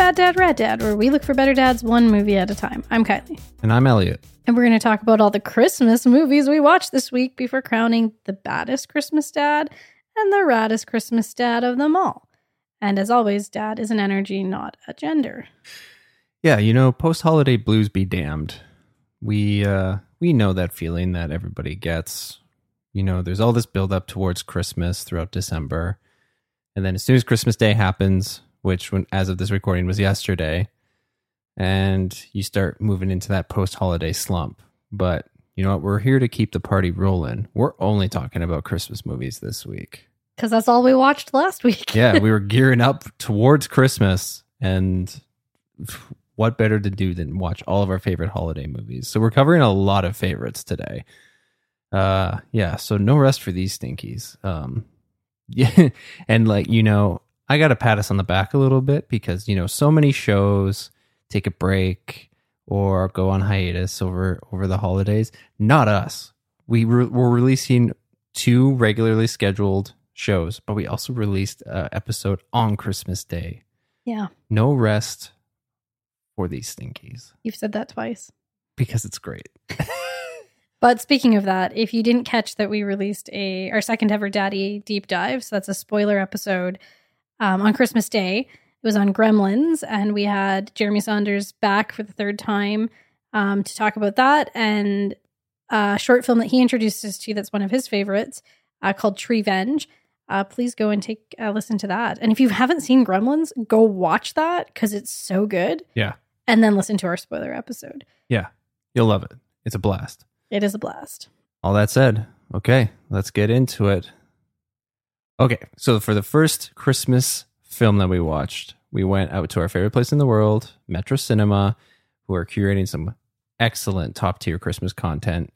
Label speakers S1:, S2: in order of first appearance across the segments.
S1: Bad Dad Rad Dad, where we look for better dads one movie at a time. I'm Kylie.
S2: And I'm Elliott.
S1: And we're going to talk about all the Christmas movies we watched this week before crowning the baddest Christmas dad and the raddest Christmas dad of them all. And as always, dad is an energy, not a gender.
S2: Yeah, you know, post holiday blues be damned. We uh we know that feeling that everybody gets. You know, there's all this build up towards Christmas throughout December. And then as soon as Christmas Day happens, which when as of this recording was yesterday, and you start moving into that post holiday slump. But you know what? We're here to keep the party rolling. We're only talking about Christmas movies this week.
S1: Because that's all we watched last week.
S2: yeah, we were gearing up towards Christmas, and what better to do than watch all of our favorite holiday movies? So we're covering a lot of favorites today. Uh, yeah. So no rest for these stinkies. Um, yeah, and like you know, I got to pat us on the back a little bit because you know so many shows take a break or go on hiatus over over the holidays. Not us. We re- were releasing two regularly scheduled shows, but we also released an episode on Christmas Day.
S1: Yeah.
S2: No rest for these stinkies
S1: You've said that twice.
S2: because it's great.
S1: But speaking of that, if you didn't catch that we released a our second ever Daddy deep dive, so that's a spoiler episode um, on Christmas Day. It was on Gremlins, and we had Jeremy Saunders back for the third time um, to talk about that and a short film that he introduced us to. That's one of his favorites, uh, called Treevenge. Uh, please go and take a listen to that. And if you haven't seen Gremlins, go watch that because it's so good.
S2: Yeah.
S1: And then listen to our spoiler episode.
S2: Yeah. You'll love it. It's a blast.
S1: It is a blast.
S2: All that said, okay, let's get into it. Okay, so for the first Christmas film that we watched, we went out to our favorite place in the world, Metro Cinema, who are curating some excellent top tier Christmas content.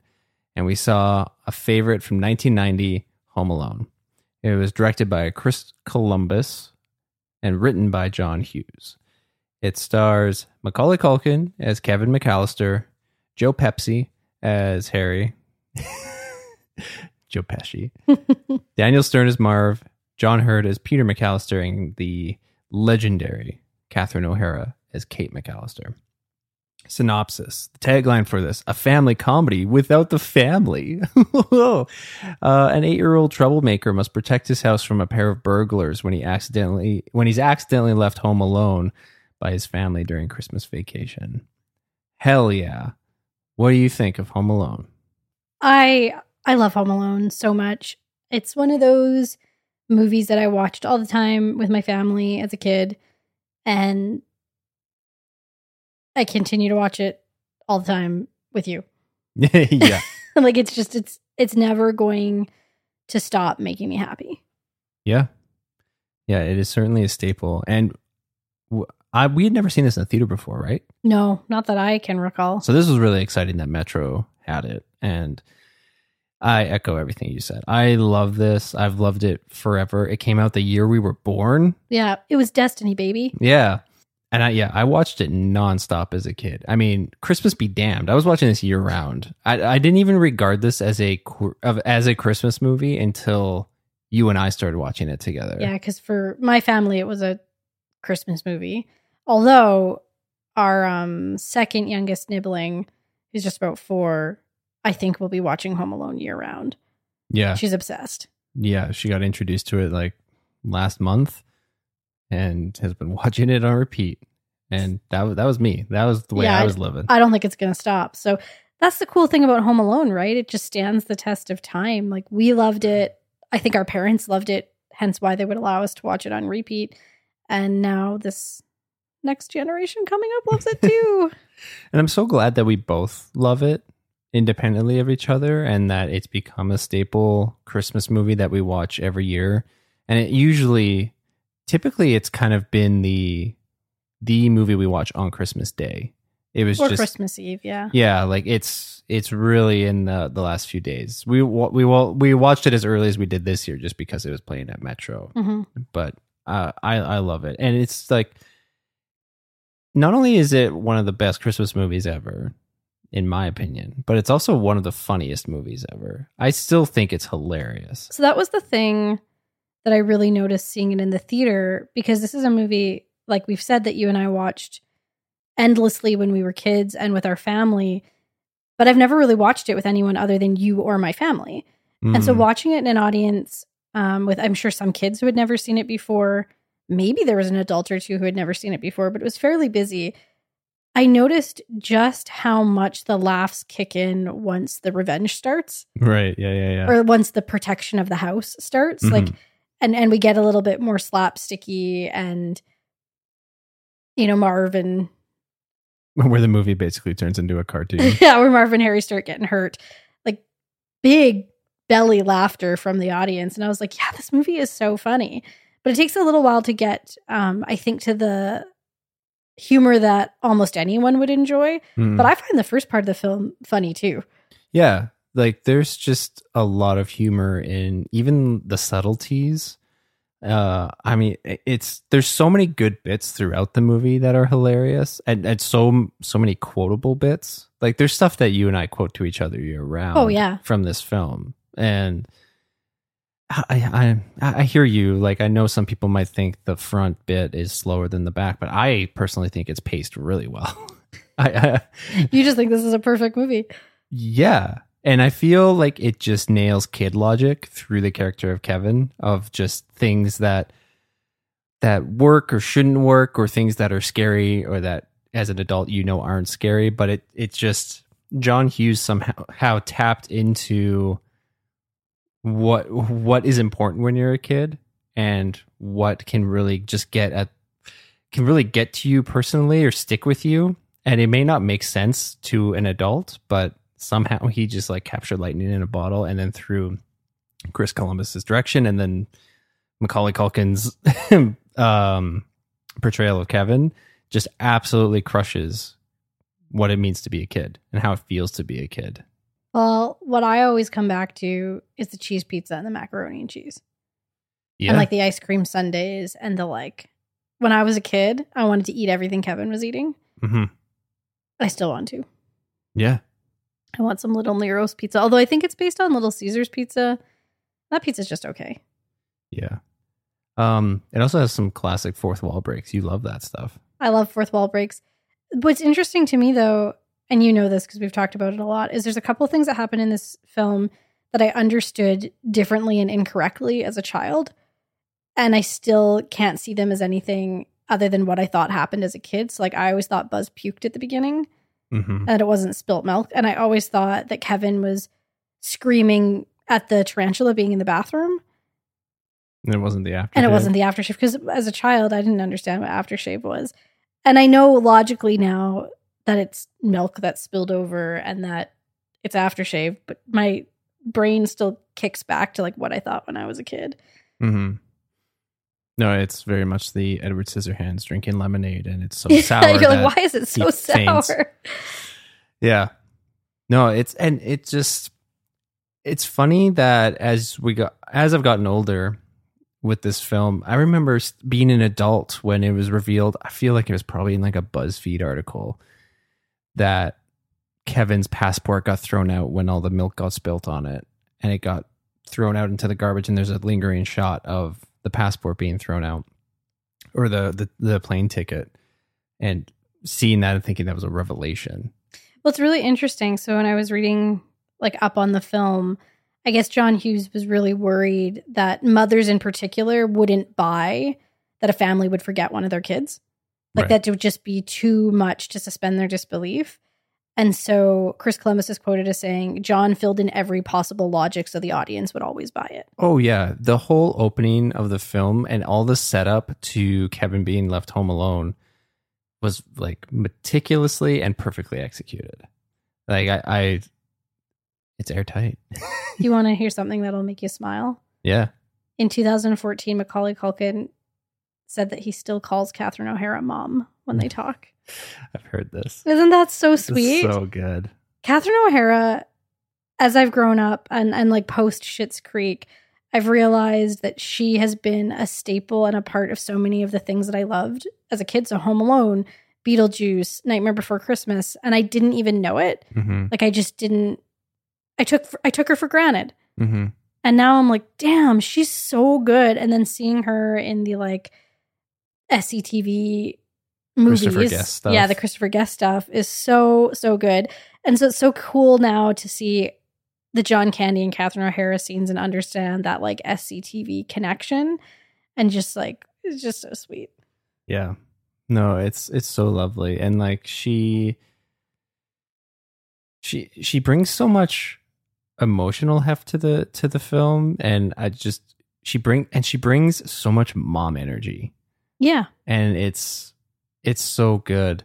S2: And we saw a favorite from 1990, Home Alone. It was directed by Chris Columbus and written by John Hughes. It stars Macaulay Culkin as Kevin McAllister, Joe Pepsi as Harry, Joe Pesci, Daniel Stern is Marv, John Heard is Peter McAllister, and the legendary Catherine O'Hara as Kate McAllister. Synopsis. The tagline for this: a family comedy without the family. uh, an eight-year-old troublemaker must protect his house from a pair of burglars when he accidentally when he's accidentally left home alone by his family during Christmas vacation. Hell yeah! What do you think of Home Alone?
S1: I I love Home Alone so much. It's one of those movies that I watched all the time with my family as a kid and I continue to watch it all the time with you.
S2: yeah,
S1: like it's just it's it's never going to stop making me happy.
S2: yeah, yeah. It is certainly a staple, and w- I we had never seen this in a theater before, right?
S1: No, not that I can recall.
S2: So this was really exciting that Metro had it, and I echo everything you said. I love this. I've loved it forever. It came out the year we were born.
S1: Yeah, it was Destiny, baby.
S2: Yeah. And I yeah, I watched it nonstop as a kid. I mean, Christmas be damned. I was watching this year round. I, I didn't even regard this as a as a Christmas movie until you and I started watching it together.
S1: Yeah, because for my family, it was a Christmas movie. Although our um, second youngest nibbling, who's just about four, I think will be watching Home Alone year round.
S2: Yeah.
S1: She's obsessed.
S2: Yeah, she got introduced to it like last month and has been watching it on repeat. And that was that was me. That was the way
S1: Yeah,
S2: I
S1: I-
S2: was living.
S1: I don't think it's going to stop. So that's the cool thing about Home Alone, right? It just stands the test of time. Like we loved it. I think our parents loved it, hence why they would allow us to watch it on repeat. And now this next generation coming up loves it too.
S2: And I'm so glad that we both love it independently of each other and that it's become a staple Christmas movie that we watch every year. And it usually typically it's kind of been the the movie we watch on Christmas Day. It was
S1: or
S2: just
S1: Christmas Eve, yeah.
S2: yeah, like it's it's really in the, the last few days. We we we watched it as early as we did this year just because it was playing at Metro
S1: hmm
S2: but uh, I I love it, and it's like not only is it one of the best Christmas movies ever, in my opinion, but it's also one of the funniest movies ever. I still think it's hilarious.
S1: So that was the thing that I really noticed seeing it in the theater because this is a movie, like we've said, that you and I watched endlessly when we were kids and with our family. But I've never really watched it with anyone other than you or my family. And so
S2: Mm.
S1: watching it in an audience um, with, I'm sure, some kids who had never seen it before, maybe there was an adult or two who had never seen it before, but it was fairly busy. I noticed just how much the laughs kick in once the revenge starts
S2: right, yeah, yeah, yeah.
S1: or once the protection of the house starts. Like,
S2: Mhm.
S1: and and we get a little bit more slapsticky and you know Marvin
S2: Where the movie basically turns into a cartoon.
S1: yeah where Marvin and Harry start getting hurt like big belly laughter from the audience and I was like yeah this movie is so funny but it takes a little while to get um I think to the humor that almost anyone would enjoy
S2: Mm.
S1: but I find the first part of the film funny too
S2: Yeah, like there's just a lot of humor in even the subtleties. Uh, I mean, it's there's so many good bits throughout the movie that are hilarious, and and so so many quotable bits. Like there's stuff that you and I quote to each other year round.
S1: Oh, yeah.
S2: from this film, and I I I hear you. Like I know some people might think the front bit is slower than the back, but I personally think it's paced really well. I, I
S1: you just think this is a perfect movie
S2: yeah. And I feel like it just nails kid logic through the character of Kevin of just things that that work or shouldn't work or things that are scary or that as an adult you know aren't scary, but it it just John Hughes somehow how tapped into what what is important when you're a kid and what can really just get at can really get to you personally or stick with you. And it may not make sense to an adult but somehow he just like captured lightning in a bottle and then through chris columbus's direction and then macaulay culkin's um portrayal of kevin just absolutely crushes what it means to be a kid and how it feels to be a kid
S1: Well, what I always come back to is the cheese pizza and the macaroni and cheese.
S2: yeah
S1: And like the ice cream sundaes and the like. When I was a kid, I wanted to eat everything Kevin was eating.
S2: hmm
S1: I still want to.
S2: yeah
S1: I want some Little Nero's pizza, although I think it's based on Little Caesars pizza. That pizza's just okay.
S2: yeah um it also has some classic fourth wall breaks you love that stuff
S1: I love fourth wall breaks. What's interesting to me, though, and you know this because we've talked about it a lot, is there's a couple of things that happen in this film that I understood differently and incorrectly as a child. And I still can't see them as anything other than what I thought happened as a kid. So, like, I always thought Buzz puked at the beginning
S2: hmm
S1: and it wasn't spilt milk. And I always thought that Kevin was screaming at the tarantula being in the bathroom
S2: and it wasn't the after
S1: and it wasn't the aftershave because as a child i didn't understand what aftershave was and i know logically now that it's milk that's spilled over and that it's aftershave but my brain still kicks back to like what i thought when i was a kid
S2: Mm-hmm. No, it's very much the Edward Scissorhands drinking lemonade, and it's so
S1: Yeah,
S2: sour.
S1: you're like why is it so sour
S2: faints. Yeah, no, it's and it just it's funny that as we got as I've gotten older with this film, I remember being an adult when it was revealed. I feel like it was probably in like a BuzzFeed article that Kevin's passport got thrown out when all the milk got spilt on it, and it got thrown out into the garbage. And there's a lingering shot of the passport being thrown out, or the the, the plane ticket, and seeing that and thinking that was a revelation.
S1: Well, it's really interesting. So when I was reading like up on the film, I guess John Hughes was really worried that mothers in particular wouldn't buy that a family would forget one of their kids. Like
S2: Right.
S1: that would just be too much to suspend their disbelief. And so Chris Columbus is quoted as saying, John filled in every possible logic so the audience would always buy it.
S2: Oh yeah, the whole opening of the film and all the setup to Kevin being left home alone was like meticulously and perfectly executed. Like I, I it's airtight.
S1: You want to hear something that'll make you smile?
S2: yeah.
S1: In 2014, Macaulay Culkin said that he still calls Catherine O'Hara mom when they talk.
S2: I've heard this.
S1: Isn't that so sweet?
S2: so good.
S1: Catherine O'Hara, as I've grown up and, and like post Schitt's Creek, I've realized that she has been a staple and a part of so many of the things that I loved as a kid. So Home Alone, Beetlejuice, Nightmare Before Christmas, and I didn't even know it.
S2: Mm-hmm.
S1: Like I just didn't. I took I took her for granted,
S2: Mm-hmm.
S1: and now I'm like, damn, she's so good. And then seeing her in the like SCTV movies,
S2: Christopher Guest stuff.
S1: yeah, the Christopher Guest stuff is so so good. And so it's so cool now to see the John Candy and Catherine O'Hara scenes and understand that like SCTV connection, and just like it's just so sweet.
S2: Yeah. No, it's it's so lovely. And like she she she brings so much emotional heft to the to the film and I just she bring and she brings so much mom energy.
S1: Yeah,
S2: And it's it's so good.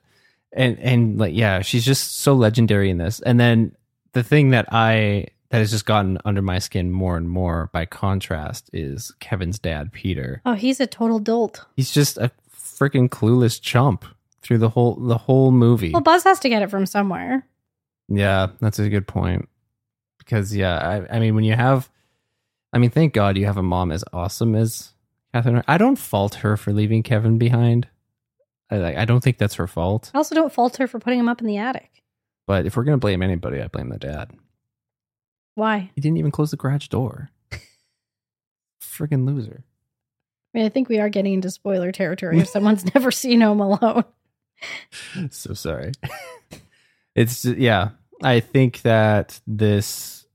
S2: And and like yeah, she's just so legendary in this. And then the thing that I that has just gotten under my skin more and more by contrast is Kevin's dad, Peter
S1: oh, he's a total dolt.
S2: he's just a freaking clueless chump through the whole the whole movie.
S1: Well, Buzz has to get it from somewhere.
S2: yeah, that's a good point. Because yeah, I, I mean, when you have, I mean, thank God you have a mom as awesome as Catherine. I don't fault her for leaving Kevin behind. I like, I don't think that's her fault.
S1: I also don't fault her for putting him up in the attic.
S2: But if we're gonna blame anybody, I blame the dad.
S1: Why?
S2: He didn't even close the garage door. Freaking loser.
S1: I mean, I think we are getting into spoiler territory if someone's never seen Home Alone.
S2: so sorry. it's yeah. I think that this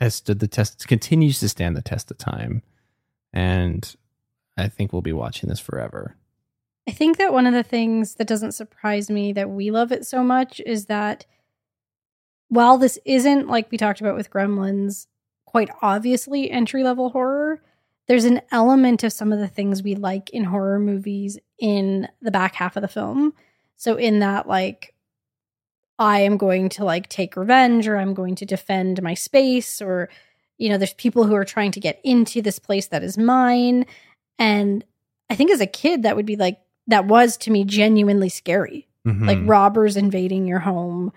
S2: has stood the test, continues to stand the test of time, and I think we'll be watching this forever.
S1: I think that one of the things that doesn't surprise me that we love it so much is that while this isn't like we talked about with Gremlins, quite obviously entry level horror, there's an element of some of the things we like in horror movies in the back half of the film. So in that like I am going to like take revenge or I'm going to defend my space or you know there's people who are trying to get into this place that is mine and I think as a kid that would be like that was to me genuinely scary. Like
S2: Mhm.
S1: robbers invading your home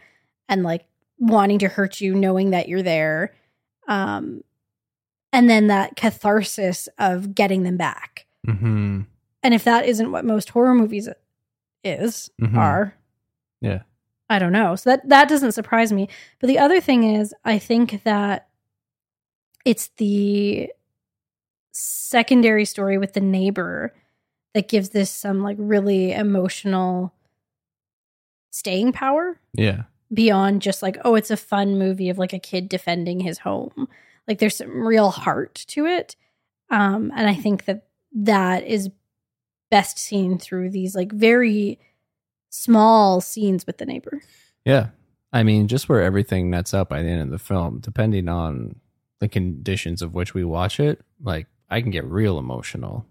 S1: and like wanting to hurt you knowing that you're there. Um and then that catharsis of getting them back.
S2: Mm-hmm.
S1: And if that isn't what most horror movies is
S2: Mhm.
S1: are,
S2: yeah,
S1: I don't know. So that that doesn't surprise me. But the other thing is, I think that it's the secondary story with the neighbor that gives this some like really emotional staying power
S2: yeah,
S1: beyond just like oh it's a fun movie of like a kid defending his home. Like there's some real heart to it um and i think that that is best seen through these like very small scenes with the neighbor.
S2: Yeah. I mean, just where everything nets up by the end of the film, depending on the conditions of which we watch it, like I can get real emotional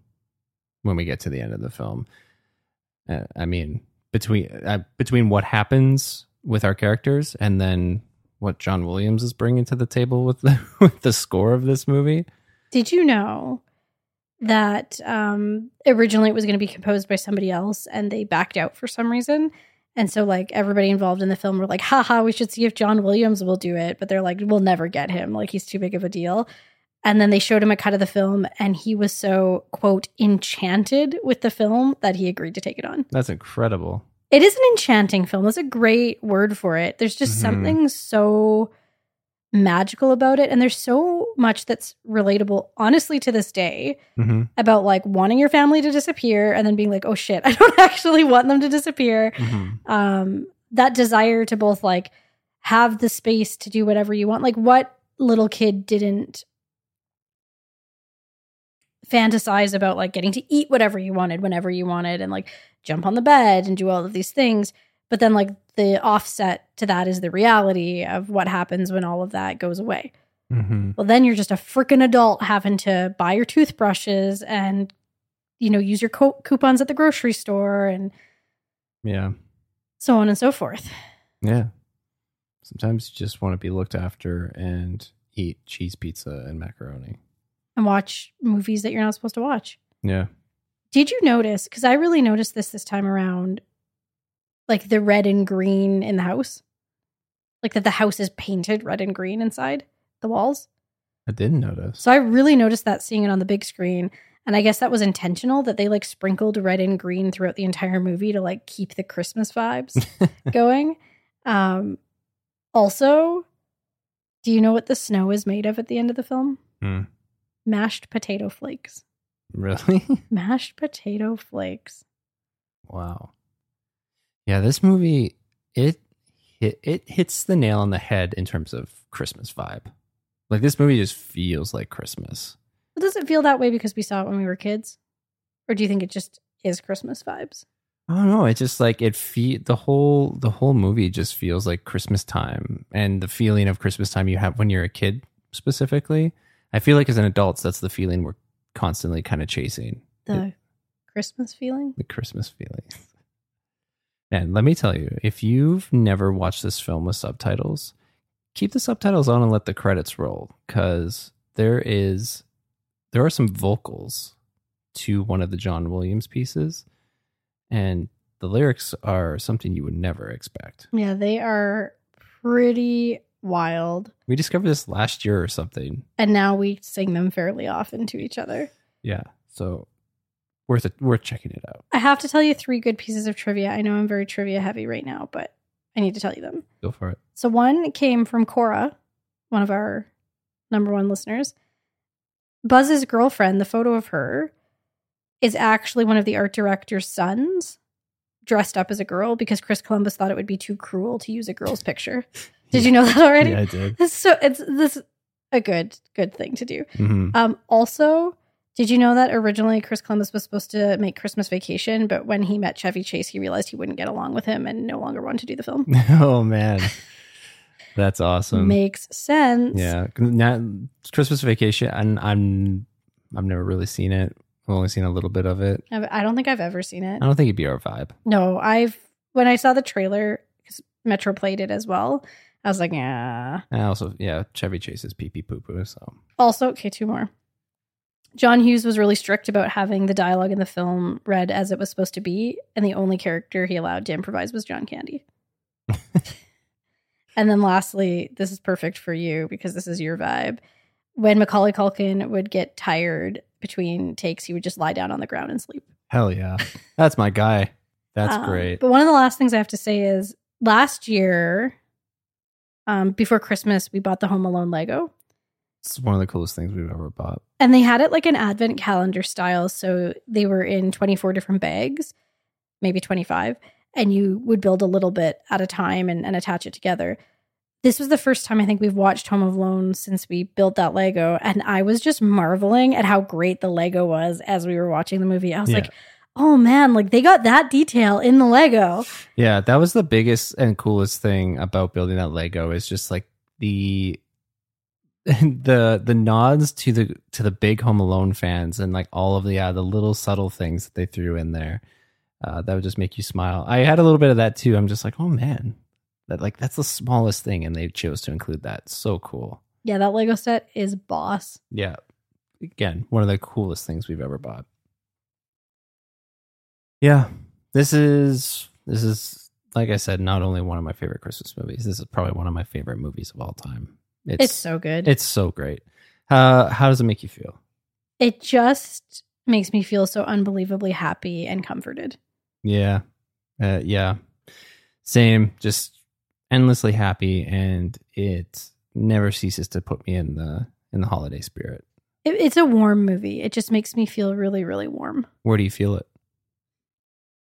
S2: when we get to the end of the film. Uh, I mean, between uh, between what happens with our characters and then what John Williams is bringing to the table with the with the score of this movie.
S1: did you know that um originally it was going to be composed by somebody else and they backed out for some reason And so like everybody involved in the film were like, haha, we should see if John Williams will do it. But they're like, we'll never get him. Like he's too big of a deal. And then they showed him a cut of the film and he was so, quote, enchanted with the film that he agreed to take it on.
S2: That's incredible.
S1: It is an enchanting film. That's a great word for it. There's just
S2: Mhm.
S1: something so magical about it. And there's so much that's relatable, honestly, to this day
S2: hmm
S1: about like wanting your family to disappear and then being like, oh shit, I don't actually want them to disappear.
S2: hmm
S1: Um, that desire to both like have the space to do whatever you want. Like, what little kid didn't fantasize about like getting to eat whatever you wanted whenever you wanted and like jump on the bed and do all of these things? But then, like, the offset to that is the reality of what happens when all of that goes away.
S2: hmm
S1: Well, then you're just a freaking adult having to buy your toothbrushes and, you know, use your co- coupons at the grocery store and
S2: Yeah.
S1: so on and so forth.
S2: Yeah. Sometimes you just want to be looked after and eat cheese pizza and macaroni.
S1: And watch movies that you're not supposed to watch.
S2: Yeah.
S1: Did you notice? Because I really noticed this this time around, like the red and green in the house, like that the house is painted red and green inside the walls.
S2: I didn't notice.
S1: So I really noticed that seeing it on the big screen. And I guess that was intentional that they like sprinkled red and green throughout the entire movie to like keep the Christmas vibes going. Um also, do you know what the snow is made of at the end of the film?
S2: Hmm.
S1: Mashed potato flakes.
S2: Really?
S1: Mashed potato flakes.
S2: wow. Yeah, this movie it hit, it hits the nail on the head in terms of Christmas vibe. Like this movie just feels like Christmas.
S1: But does it feel that way because we saw it when we were kids? Or do you think it just is Christmas vibes?
S2: I don't know. It's just like it fe- the whole the whole movie just feels like Christmas time and the feeling of Christmas time you have when you're a kid specifically. I feel like as an adult, that's the feeling we're constantly kind of chasing.
S1: The Christmas feeling?
S2: the Christmas feeling. And let me tell you, if you've never watched this film with subtitles, keep the subtitles on and let the credits roll because there is there are some vocals to one of the John Williams pieces and the lyrics are something you would never expect.
S1: Yeah, they are pretty wild.
S2: We discovered this last year or something.
S1: And now we sing them fairly often to each other.
S2: Yeah. So worth it worth checking it out.
S1: I have to tell you three good pieces of trivia. I know I'm very trivia heavy right now, but I need to tell you them.
S2: Go for it.
S1: So one came from Cora, one of our number one listeners. Buzz's girlfriend, the photo of her, is actually one of the art director's sons dressed up as a girl because Chris Columbus thought it would be too cruel to use a girl's picture. Did you know that already?
S2: Yeah, I did.
S1: It's so it's this a good good thing to do.
S2: hmm
S1: Um, also, did you know that originally Chris Columbus was supposed to make Christmas Vacation, but when he met Chevy Chase, he realized he wouldn't get along with him and no longer wanted to do the film.
S2: oh man. That's awesome.
S1: Makes sense.
S2: Yeah, now Christmas Vacation, and I'm I've never really seen it. I've only seen a little bit of it.
S1: I I don't think I've ever seen it.
S2: I don't think it'd be our vibe.
S1: No, I've when I saw the trailer, Metro played it as well. I was like, yeah.
S2: And also, yeah, Chevy Chase is pee pee poo poo. So
S1: Also, okay, two more. John Hughes was really strict about having the dialogue in the film read as it was supposed to be, and the only character he allowed to improvise was John Candy. and then lastly, this is perfect for you because this is your vibe. When Macaulay Culkin would get tired between takes, he would just lie down on the ground and sleep.
S2: hell yeah, that's my guy. That's
S1: Um,
S2: great.
S1: But one of the last things I have to say is last year, um, before Christmas, we bought the Home Alone Lego.
S2: It's one of the coolest things we've ever bought.
S1: And they had it like an advent calendar style. So they were in 24 different bags, maybe 25. And you would build a little bit at a time and, and attach it together. This was the first time I think we've watched Home Alone since we built that Lego. And I was just marveling at how great the Lego was as we were watching the movie. I was
S2: Yeah.
S1: like, oh man, like they got that detail in the Lego.
S2: Yeah, that was the biggest and coolest thing about building that Lego is just like the the the nods to the to the big Home Alone fans and like all of the yeah the little subtle things that they threw in there uh, that would just make you smile. I had a little bit of that too. I'm just like, oh man, that like that's the smallest thing, and they chose to include that. So cool.
S1: Yeah, that Lego set is boss.
S2: Yeah, again, one of the coolest things we've ever bought. Yeah, this is this is like I said, not only one of my favorite Christmas movies. This is probably one of my favorite movies of all time. It's
S1: It's so good.
S2: it's so great. Uh, how does it make you feel?
S1: it just makes me feel so unbelievably happy and comforted.
S2: Yeah, uh, yeah, same. Just endlessly happy, and it never ceases to put me in the in the holiday spirit.
S1: It, it's a warm movie. It just makes me feel really, really warm
S2: Where do you feel it?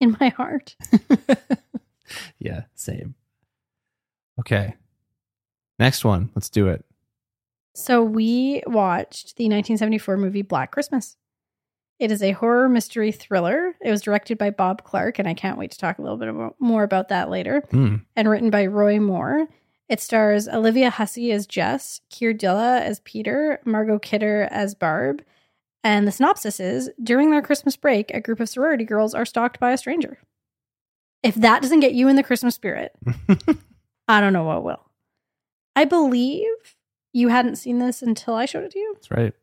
S1: In my heart.
S2: yeah, same. Okay, next one. Let's do it.
S1: So we watched the 1974 movie Black Christmas. It is a horror mystery thriller. It was directed by Bob Clark, and I can't wait to talk a little bit more about that later.
S2: Hmm.
S1: And written by Roy Moore. It stars Olivia Hussey as Jess, Keir Dullea as Peter, Margot Kidder as Barb. And the synopsis is during their Christmas break, a group of sorority girls are stalked by a stranger. If that doesn't get you in the Christmas spirit, I don't know what will. I believe you hadn't seen this until I showed it to you,
S2: That's right.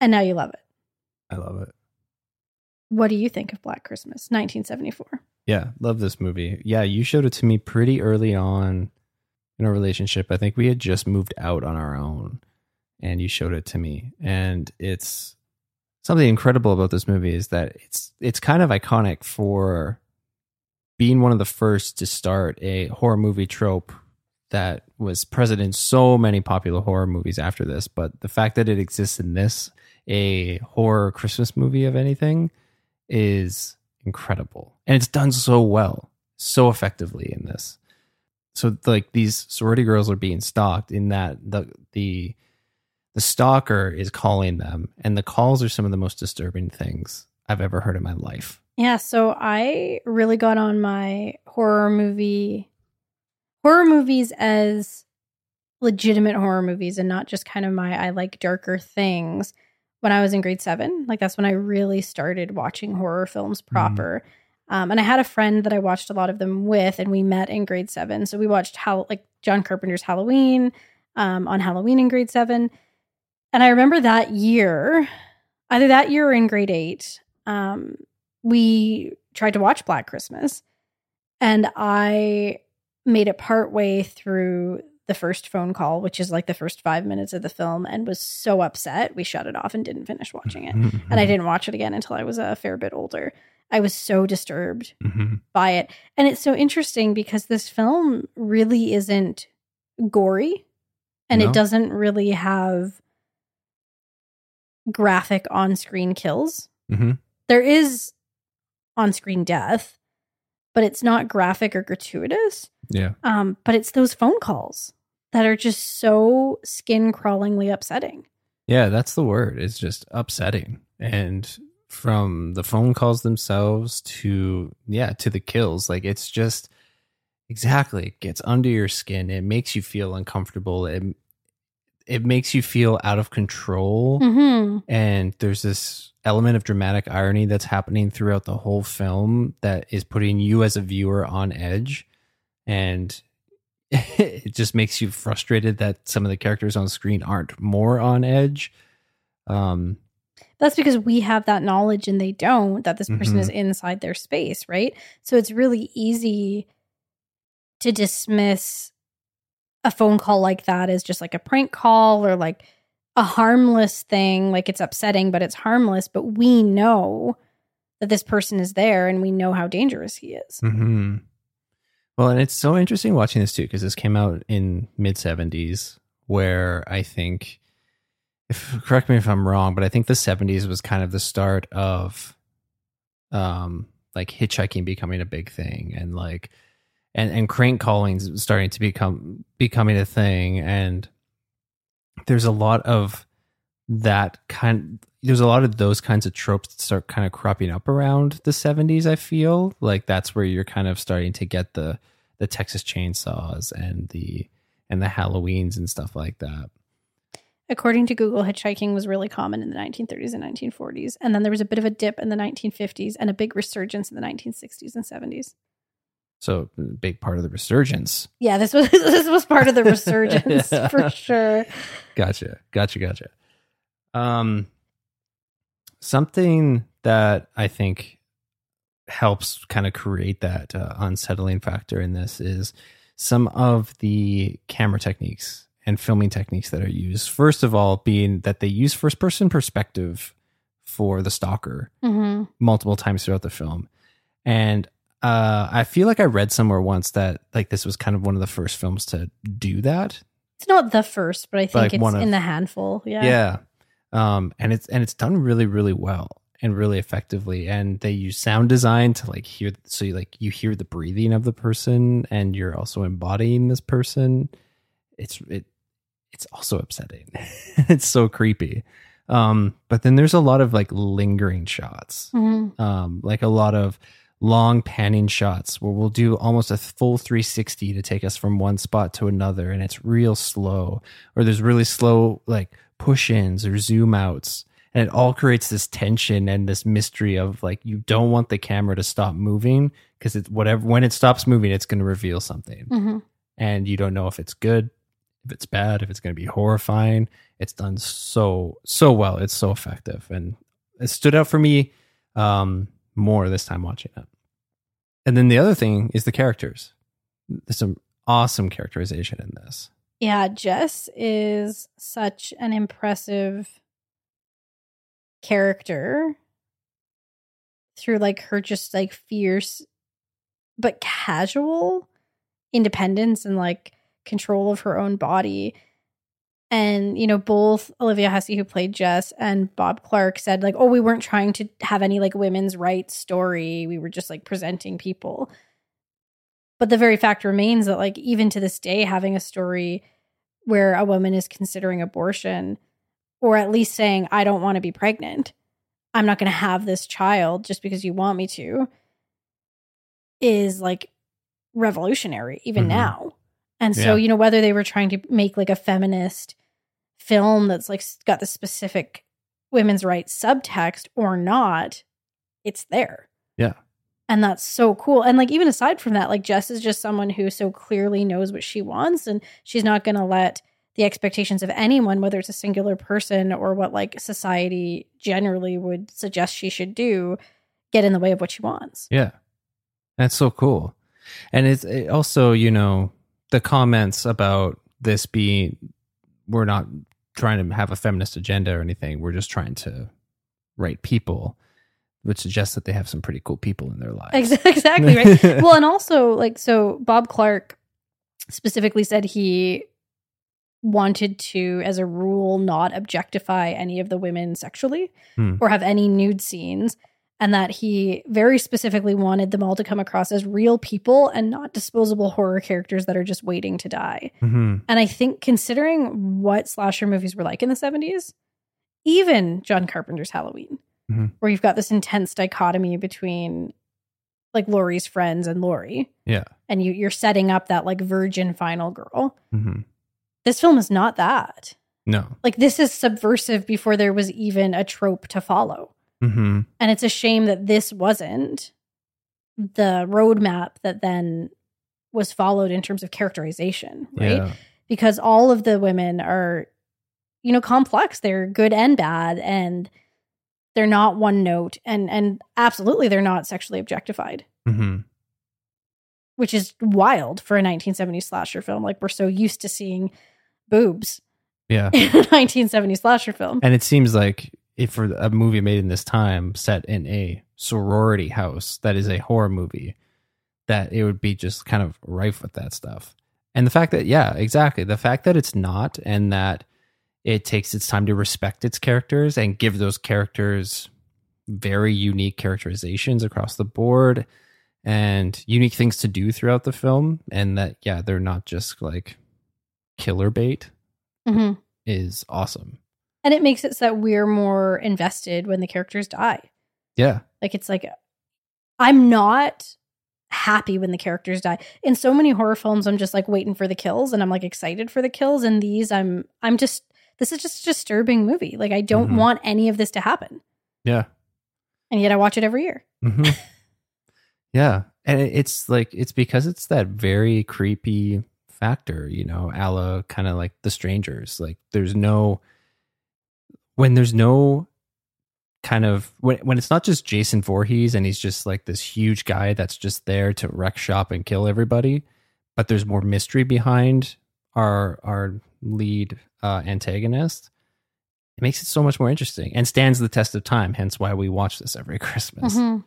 S1: and now you love it.
S2: I love it.
S1: What do you think of Black Christmas, 1974?
S2: Yeah, love this movie. Yeah, you showed it to me pretty early on in our relationship. I think we had just moved out on our own and you showed it to me. And it's something incredible about this movie is that it's it's kind of iconic for being one of the first to start a horror movie trope that was present in so many popular horror movies after this, but the fact that it exists in this a horror Christmas movie of anything is incredible. And it's done so well, so effectively in this. So like these sorority girls are being stalked in that the the the stalker is calling them and the calls are some of the most disturbing things I've ever heard in my life.
S1: Yeah, so I really got on my horror movie horror movies as legitimate horror movies and not just kind of my I like darker things when I was in grade 7. Like that's when I really started watching horror films proper. Um, and I had a friend that I watched a lot of them with and we met in grade 7. So we watched how like John Carpenter's Halloween um, on Halloween in grade 7. And I remember that year, either that year or in grade 8, um, we tried to watch Black Christmas, and I made it partway through the first phone call, which is like the first five minutes of the film, and was so upset we shut it off and didn't finish watching it. And I didn't watch it again until I was a fair bit older. I was so disturbed
S2: Mhm.
S1: by it. And it's so interesting because this film really isn't gory and
S2: No.
S1: it doesn't really have graphic on screen kills.
S2: Mhm.
S1: There is on screen death, but it's not graphic or gratuitous.
S2: Yeah.
S1: Um, but it's those phone calls that are just so skin crawlingly upsetting.
S2: Yeah, that's the word. It's just upsetting. And from the phone calls themselves to yeah, to the kills, like it's just exactly it gets under your skin. It makes you feel uncomfortable. It it makes you feel out of control.
S1: hmm
S2: And there's this element of dramatic irony that's happening throughout the whole film that is putting you as a viewer on edge. And it just makes you frustrated that some of the characters on screen aren't more on edge. Um,
S1: That's because we have that knowledge and they don't, that this person
S2: Mhm.
S1: is inside their space, right? So it's really easy to dismiss a phone call like that is just like a prank call or like a harmless thing. Like it's upsetting, but it's harmless. But we know that this person is there and we know how dangerous he is.
S2: hmm Well, and it's so interesting watching this too because this came out in mid seventies, where I think, if correct me if I'm wrong, but I think the seventies was kind of the start of, um, like hitchhiking becoming a big thing, and like, and and crank calling starting to become becoming a thing, and there's a lot of that kind there's a lot of those kinds of tropes that start kind of cropping up around the 70s i feel like that's where you're kind of starting to get the the texas chainsaws and the and the halloweens and stuff like that
S1: According to Google, hitchhiking was really common in the 1930s and 1940s. And then there was a bit of a dip in the 1950s and a big resurgence in the 1960s and 70s.
S2: So big part of the resurgence
S1: Yeah, this was this was part of the resurgence
S2: Yeah.
S1: for sure.
S2: gotcha gotcha gotcha um something that i think helps kind of create that uh, unsettling factor in this is some of the camera techniques and filming techniques that are used. First of all, being that they use first person perspective for the stalker
S1: hmm
S2: multiple times throughout the film. And uh, I feel like I read somewhere once that like this was kind of one of the first films to do that.
S1: It's not the first, but I think
S2: like
S1: it's
S2: of-
S1: in the handful. Yeah.
S2: Yeah. Um, and it's and it's done really, really well and really effectively. And they use sound design to like hear so you like you hear the breathing of the person and you're also embodying this person. It's it it's also upsetting. it's so creepy. Um, but then there's a lot of like lingering shots
S1: Mhm.
S2: um, like a lot of long panning shots where we'll do almost a full 360 to take us from one spot to another and it's real slow or there's really slow like push-ins or zoom outs and it all creates this tension and this mystery of like you don't want the camera to stop moving because it's whatever when it stops moving it's going to reveal something.
S1: Mhm.
S2: and you don't know if it's good if it's bad if it's going to be horrifying. It's done so so well. It's so effective. And it stood out for me um more this time watching it and then the other thing is the characters there's some awesome characterization in this
S1: Yeah, Jess is such an impressive character through like her just like fierce but casual independence and like control of her own body. And, you know, both Olivia Hussey, who played Jess, and Bob Clark said, like, oh, we weren't trying to have any like women's rights story. We were just like presenting people. But the very fact remains that, like, even to this day, having a story where a woman is considering abortion, or at least saying, I don't want to be pregnant, I'm not going to have this child just because you want me to, is like revolutionary, even
S2: Mhm.
S1: now. And so,
S2: Yeah.
S1: you know, whether they were trying to make like a feminist film that's like got the specific women's rights subtext or not, it's there.
S2: Yeah.
S1: And that's so cool. And like even aside from that, like Jess is just someone who so clearly knows what she wants and she's not going to let the expectations of anyone, whether it's a singular person or what like society generally would suggest she should do, get in the way of what she wants.
S2: Yeah. That's so cool. And it's it also, you know, the comments about this being, we're not trying to have a feminist agenda or anything. We're just trying to write people, which suggests that they have some pretty cool people in their lives.
S1: Exactly, right? well, and also like so Bob Clark specifically said he wanted to as a rule not objectify any of the women sexually
S2: Hmm.
S1: or have any nude scenes and that he very specifically wanted them all to come across as real people and not disposable horror characters that are just waiting to die.
S2: hmm
S1: And I think considering what slasher movies were like in the 70s, even John Carpenter's Halloween,
S2: Mhm.
S1: where you've got this intense dichotomy between like Laurie's friends and Laurie,
S2: Yeah.
S1: and you, you're setting up that like virgin final girl.
S2: hmm
S1: This film is not that.
S2: No.
S1: Like, this is subversive before there was even a trope to follow.
S2: Hmm
S1: And it's a shame that this wasn't the roadmap that then was followed in terms of characterization, right?
S2: Yeah.
S1: because all of the women are you know complex they're good and bad and they're not one note and and absolutely they're not sexually objectified
S2: hmm
S1: which is wild for a 1970s slasher film like we're so used to seeing boobs
S2: Yeah.
S1: in a 1970s slasher film
S2: And it seems like if for a movie made in this time set in a sorority house that is a horror movie, that it would be just kind of rife with that stuff. And the fact that, yeah, exactly. The fact that it's not and that it takes its time to respect its characters and give those characters very unique characterizations across the board and unique things to do throughout the film. And that, yeah, they're not just like killer bait
S1: Mhm.
S2: is awesome.
S1: And it makes it so that we're more invested when the characters die
S2: Yeah.
S1: like it's like i'm not happy when the characters die in so many horror films i'm just like waiting for the kills and i'm like excited for the kills and these i'm i'm just this is just a disturbing movie like i don't
S2: Mhm.
S1: want any of this to happen
S2: Yeah.
S1: and yet i watch it every year
S2: hmm yeah, and it's like it's because it's that very creepy factor, you know, a la kind of like the strangers. Like there's no when there's no kind of when when it's not just Jason Voorhees and he's just like this huge guy that's just there to wreck shop and kill everybody, but there's more mystery behind our our lead uh, antagonist. It makes it so much more interesting and stands the test of time. Hence why we watch this every Christmas.
S1: Mhm.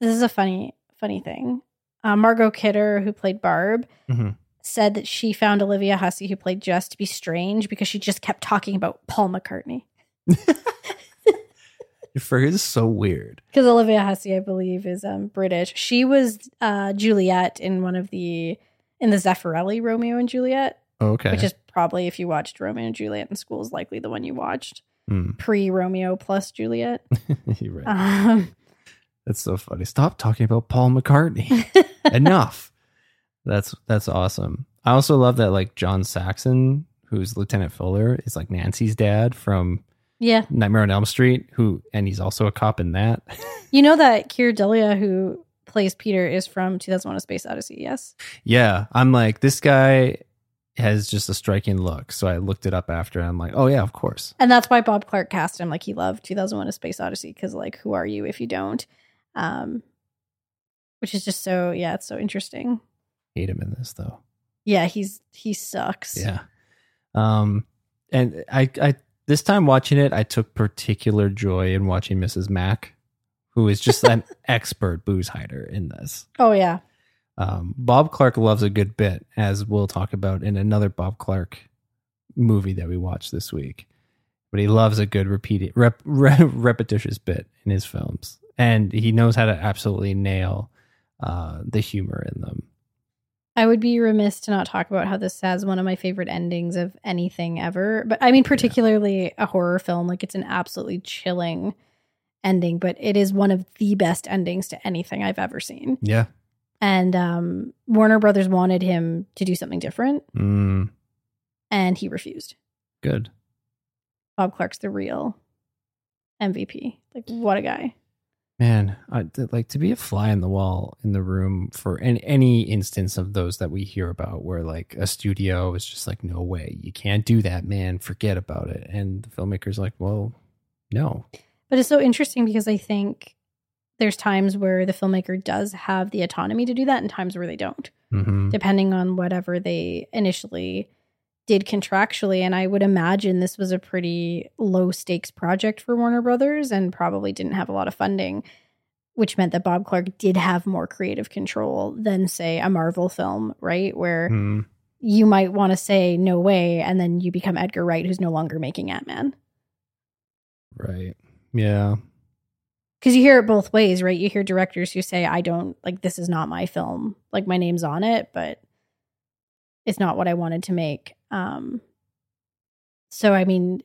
S1: This is a funny, funny thing. Uh, Margot Kidder, who played Barb,
S2: Mhm.
S1: said that she found Olivia Hussey, who played Jess, to be strange because she just kept talking about Paul McCartney.
S2: For is so weird.
S1: Because Olivia Hussey, I believe, is um, British. She was uh, Juliet in one of the in the Zeffirelli Romeo and Juliet,
S2: Okay.
S1: which is probably if you watched Romeo and Juliet in school, is likely the one you watched
S2: Hmm.
S1: pre Romeo plus Juliet.
S2: You're right.
S1: Um,
S2: That's so funny. Stop talking about Paul McCartney. Enough. That's that's awesome. I also love that like John Saxon, who's Lieutenant Fuller, is like Nancy's dad from
S1: yeah,
S2: Nightmare on Elm Street, who and he's also a cop in that.
S1: you know that Keir Dullea, who plays Peter, is from 2001: A Space Odyssey. Yes.
S2: yeah, I'm like this guy has just a striking look. So I looked it up after, and I'm like, oh yeah, of course.
S1: And that's why Bob Clark cast him. Like he loved 2001: A Space Odyssey because like who are you if you don't? Um, which is just so yeah, it's so interesting.
S2: Hate him in this though.
S1: Yeah, he's he sucks.
S2: Yeah. Um, and I, I this time watching it, I took particular joy in watching Mrs. Mack, who is just an expert booze hider in this.
S1: Oh yeah.
S2: Um, Bob Clark loves a good bit, as we'll talk about in another Bob Clark movie that we watched this week. But he loves a good repeating, rep, re, repetitious bit in his films, and he knows how to absolutely nail uh, the humor in them.
S1: I would be remiss to not talk about how this has one of my favorite endings of anything ever. But I mean, particularly a horror film. Like it's an absolutely chilling ending, but it is one of the best endings to anything I've ever seen.
S2: Yeah.
S1: And um, Warner Brothers wanted him to do something different,
S2: Mm,
S1: and he refused.
S2: good.
S1: Bob Clark's the real MVP. Like, what a guy.
S2: Man, I, like to be a fly in the wall in the room for an, any instance of those that we hear about where like a studio is just like, no way, you can't do that, man, forget about it. And the filmmaker's like, well, no.
S1: But it's so interesting because I think there's times where the filmmaker does have the autonomy to do that and times where they don't.
S2: hmm
S1: depending on whatever they initially did contractually. And I would imagine this was a pretty low stakes project for Warner Brothers and probably didn't have a lot of funding, which meant that Bob Clark did have more creative control than, say, a Marvel film, right? Where
S2: Mm,
S1: you might want to say, no way. And then you become Edgar Wright, who's no longer making Ant Man.
S2: right. Yeah.
S1: Because you hear it both ways, right? You hear directors who say, I don't, like, this is not my film. Like, my name's on it, but it's not what I wanted to make. Um, so, I mean,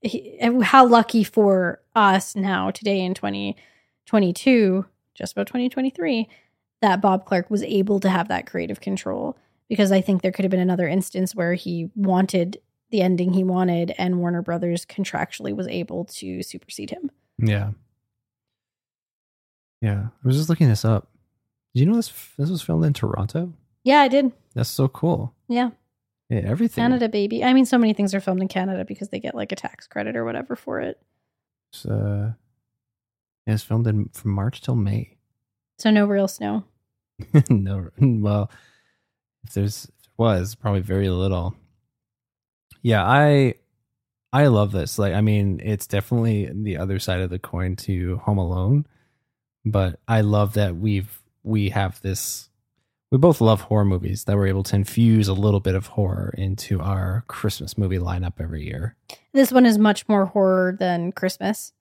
S1: he, how lucky for us now, today in 2022, just about 2023, that Bob Clark was able to have that creative control. Because I think there could have been another instance where he wanted the ending he wanted, and Warner Brothers contractually was able to supersede him.
S2: Yeah. Yeah. I was just looking this up. Did you know this this was filmed in Toronto?
S1: Yeah, I did.
S2: That's so cool.
S1: Yeah.
S2: Yeah, everything.
S1: Canada, baby. I mean, so many things are filmed in Canada because they get like a tax credit or whatever for it.
S2: It's, uh, filmed in from March till May.
S1: So no real snow.
S2: no, well, if there's if there was probably very little. Yeah, I I love this. Like, I mean, it's definitely the other side of the coin to Home Alone, but I love that we've we have this. We both love horror movies that we're able to infuse a little bit of horror into our Christmas movie lineup every year.
S1: This one is much more horror than Christmas.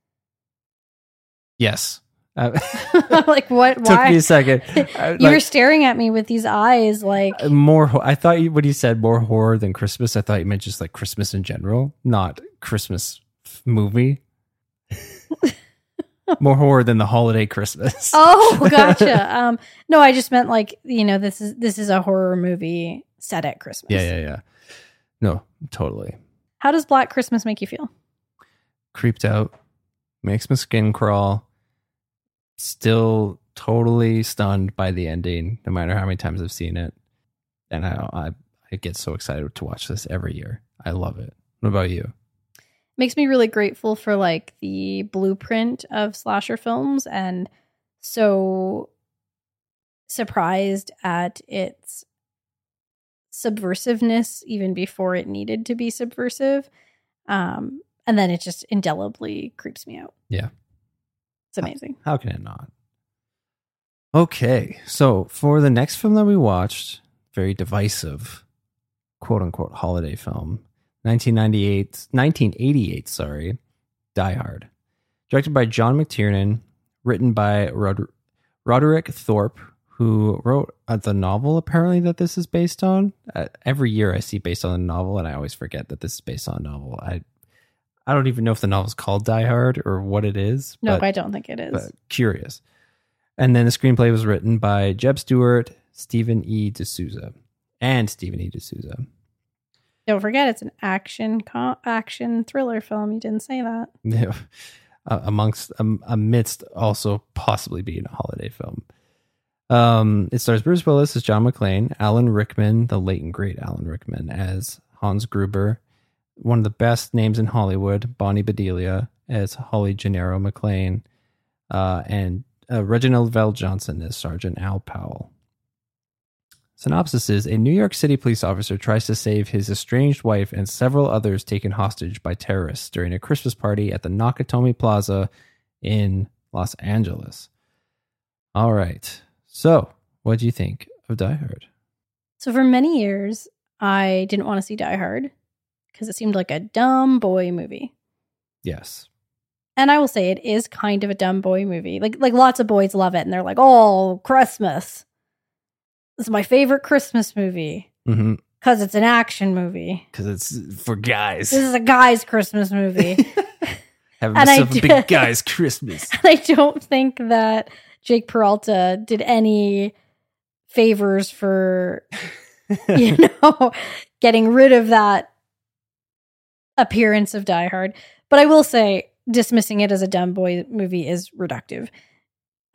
S2: Yes, uh,
S1: like, what?
S2: took me a second.
S1: You were staring at me with these eyes, like
S2: Uh, more i thought you when you said more horror than christmas i thought you meant just like christmas in general not christmas movie more horror than the holiday christmas.
S1: Oh, gotcha. um, no, I just meant like you know, this is this is a horror movie set at Christmas.
S2: yeah yeah yeah. No totally.
S1: How does Black Christmas make you feel?
S2: creeped out makes my skin crawl still totally stunned by the ending no matter how many times i've seen it. And i i, I get so excited to watch this every year. I love it. What about you
S1: makes me really grateful for like the blueprint of slasher films and so surprised at its subversiveness even before it needed to be subversive. Um, and then it just indelibly creeps me out.
S2: Yeah.
S1: It's amazing.
S2: How can it not? Okay, so for the next film that we watched, very divisive, quote unquote, holiday film, 1998, 1988, sorry, Die Hard. Directed by John McTiernan, written by Rod- Roderick Thorpe, who wrote uh, the novel apparently that this is based on. Uh, every year I see based on a novel, and I always forget that this is based on a novel. I I don't even know if the novel's called Die Hard or what it is.
S1: No,
S2: but-
S1: I don't think it is.
S2: but curious. And then the screenplay was written by Jeb Stuart, Stephen E. D'Souza, and Stephen E. D'Souza.
S1: Don't forget, it's an action co- action thriller film. You didn't say that.
S2: Yeah. Uh, amongst um, amidst also possibly being a holiday film. Um, it stars Bruce Willis as John McClane, Alan Rickman, the late and great Alan Rickman as Hans Gruber, one of the best names in Hollywood, Bonnie Bedelia as Holly Gennaro McClane, uh, and uh, Reginald VelJohnson as Sergeant Al Powell. Synopsis is A New York City police officer tries to save his estranged wife and several others taken hostage by terrorists during a Christmas party at the Nakatomi Plaza in Los Angeles. All right. So, what do you think of Die Hard?
S1: So for many years, I didn't want to see Die Hard because it seemed like a dumb boy movie.
S2: Yes.
S1: And I will say it is kind of a dumb boy movie. Like like lots of boys love it and they're like, "Oh, Christmas. This is my favorite Christmas movie
S2: Mm-hmm.
S1: cuz it's an action movie.
S2: Because it's for guys.
S1: This is a guy's Christmas movie."
S2: Having
S1: and
S2: myself a big guy's Christmas.
S1: and I don't think that Jake Peralta did any favors for you know getting rid of that appearance of Die Hard. But I will say, dismissing it as a dumb boy movie is reductive.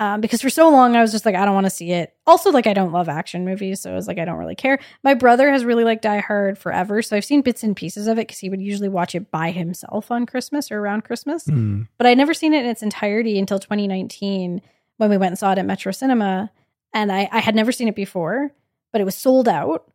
S1: Um, because for so long I was just like, I don't want to see it. Also, like, I don't love action movies, so I was like, I don't really care. My brother has really liked Die Hard forever, so I've seen bits and pieces of it because he would usually watch it by himself on Christmas or around Christmas
S2: Hmm.
S1: but I'd never seen it in its entirety until 2019 when we went and saw it at Metro Cinema. And I, I had never seen it before, but it was sold out.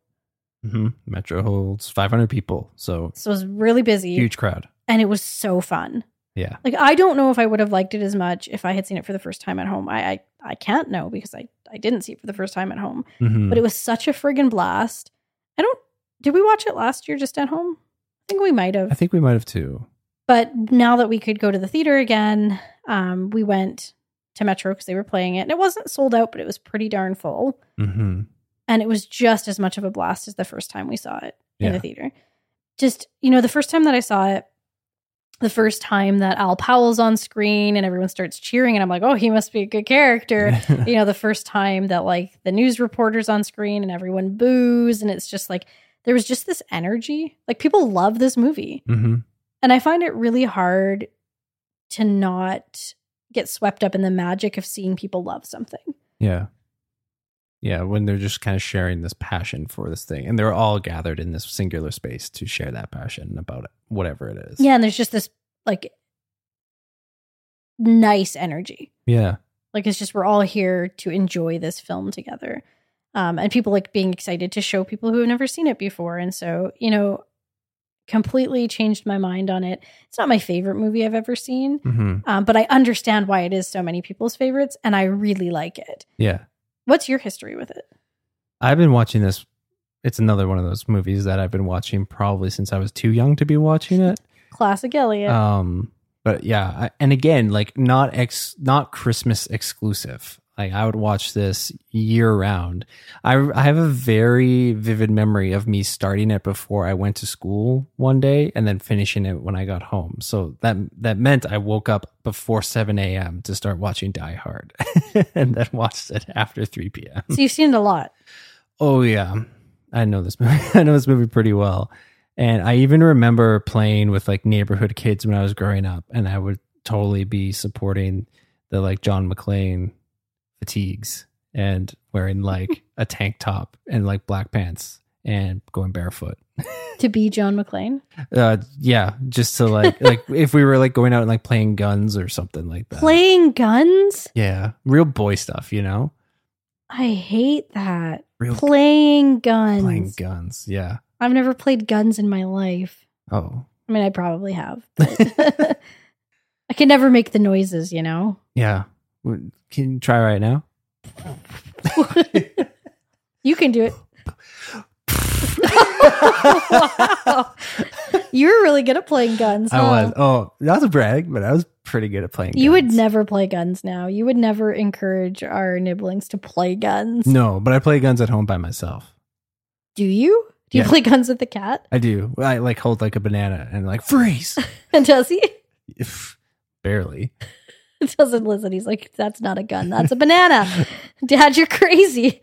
S2: hmm Metro holds 500 people, so
S1: So it was really busy.
S2: huge crowd.
S1: And it was so fun.
S2: Yeah.
S1: Like I don't know if I would have liked it as much if I had seen it for the first time at home. I I, I can't know because I, I didn't see it for the first time at home.
S2: Mhm.
S1: But it was such a friggin' blast. I don't did we watch it last year just at home? I think we might have.
S2: I think we might have too.
S1: But now that we could go to the theater again, um, we went to Metro because they were playing it. And it wasn't sold out, but it was pretty darn full.
S2: hmm
S1: And it was just as much of a blast as the first time we saw it in
S2: Yeah.
S1: the theater. Just, you know, the first time that I saw it, the first time that Al Powell's on screen and everyone starts cheering, and I'm like, oh, he must be a good character. you know, the first time that like the news reporters on screen and everyone boos, and it's just like there was just this energy. Like people love this movie.
S2: hmm
S1: And I find it really hard to not get swept up in the magic of seeing people love something.
S2: Yeah. Yeah, when they're just kind of sharing this passion for this thing. And they're all gathered in this singular space to share that passion about it, whatever it is.
S1: Yeah, and there's just this like nice energy.
S2: Yeah.
S1: Like it's just we're all here to enjoy this film together. Um, and people like being excited to show people who have never seen it before. And so, you know, completely changed my mind on it. It's not my favorite movie I've ever seen,
S2: hmm
S1: um, but I understand why it is so many people's favorites, and I really like it.
S2: Yeah.
S1: What's your history with it?
S2: I've been watching this. It's another one of those movies that I've been watching probably since I was too young to be watching it.
S1: Classic Elliott.
S2: Um, but yeah, I, and again, like not ex, not Christmas exclusive. Like I would watch this year round. I I have a very vivid memory of me starting it before I went to school one day and then finishing it when I got home. So that that meant I woke up before seven a.m. to start watching Die Hard, and then watched it after three p.m.
S1: so you've seen it a lot.
S2: Oh yeah, I know this movie. I know this movie pretty well, and I even remember playing with like neighborhood kids when I was growing up, and I would totally be supporting the like John McClane fatigues and wearing like a tank top and like black pants and going barefoot.
S1: to be John McClane.
S2: Uh, yeah, just to like like if we were like going out and like playing guns or something like that.
S1: Playing guns?
S2: Yeah, real boy stuff, you know.
S1: I hate that.
S2: Real
S1: Playing guns.
S2: playing guns. Yeah.
S1: I've never played guns in my life.
S2: Oh,
S1: I mean, I probably have. But I can never make the noises, you know?
S2: yeah. Can you try right now?
S1: You can do it. wow. You're really good at playing guns.
S2: I
S1: huh?
S2: was. Oh, not to brag, but I was pretty good at playing.
S1: You would never play guns now. You would never encourage our nibblings to play guns.
S2: No, but I play guns at home by myself.
S1: Do you? Do you
S2: Yeah.
S1: play guns with the cat?
S2: I do. I like hold like a banana and like freeze.
S1: And does he?
S2: If- Barely.
S1: doesn't listen. He's like, that's not a gun. That's a banana. Dad, you're crazy.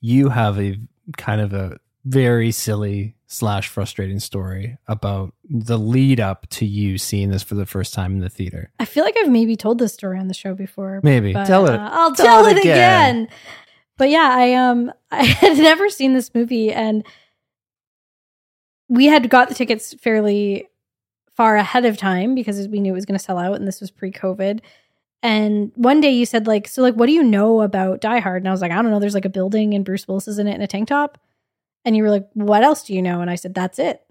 S2: You have a kind of a very silly slash frustrating story about the lead up to you seeing this for the first time in the theater.
S1: I feel like I've maybe told this story on the show before.
S2: Maybe
S1: but,
S2: tell it.
S1: uh, I'll
S2: tell
S1: tell,
S2: it again.
S1: again. But yeah, I um I had never seen this movie and we had got the tickets fairly far ahead of time because we knew it was going to sell out and this was pre-COVID. And one day you said like, so like, what do you know about Die Hard? And I was like, I don't know. There's like a building and Bruce Willis is in it in a tank top. And you were like, what else do you know? And I said, that's it.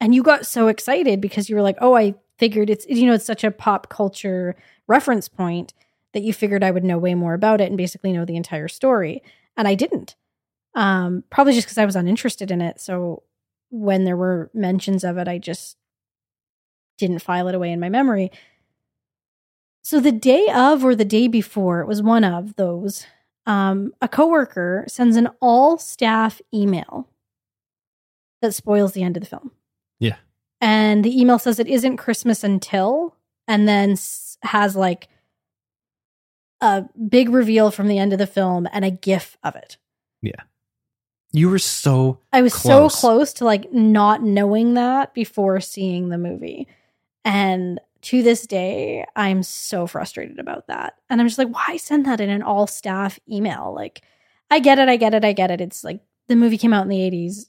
S1: And you got so excited because you were like, oh, I figured it's, you know, it's such a pop culture reference point that you figured I would know way more about it and basically know the entire story. And I didn't. Um, probably just because I was uninterested in it. So when there were mentions of it, I just didn't file it away in my memory. So the day of or the day before, it was one of those, um, a coworker sends an all staff email that spoils the end of the film.
S2: Yeah.
S1: And the email says it isn't Christmas until, and then has like a big reveal from the end of the film and a gif of it. Yeah.
S2: You were so
S1: I was
S2: Close.
S1: so close to like not knowing that before seeing the movie. And to this day, I'm so frustrated about that. And I'm just like, why send that in an all staff email? Like, I get it, I get it, I get it. It's like the movie came out in the 80s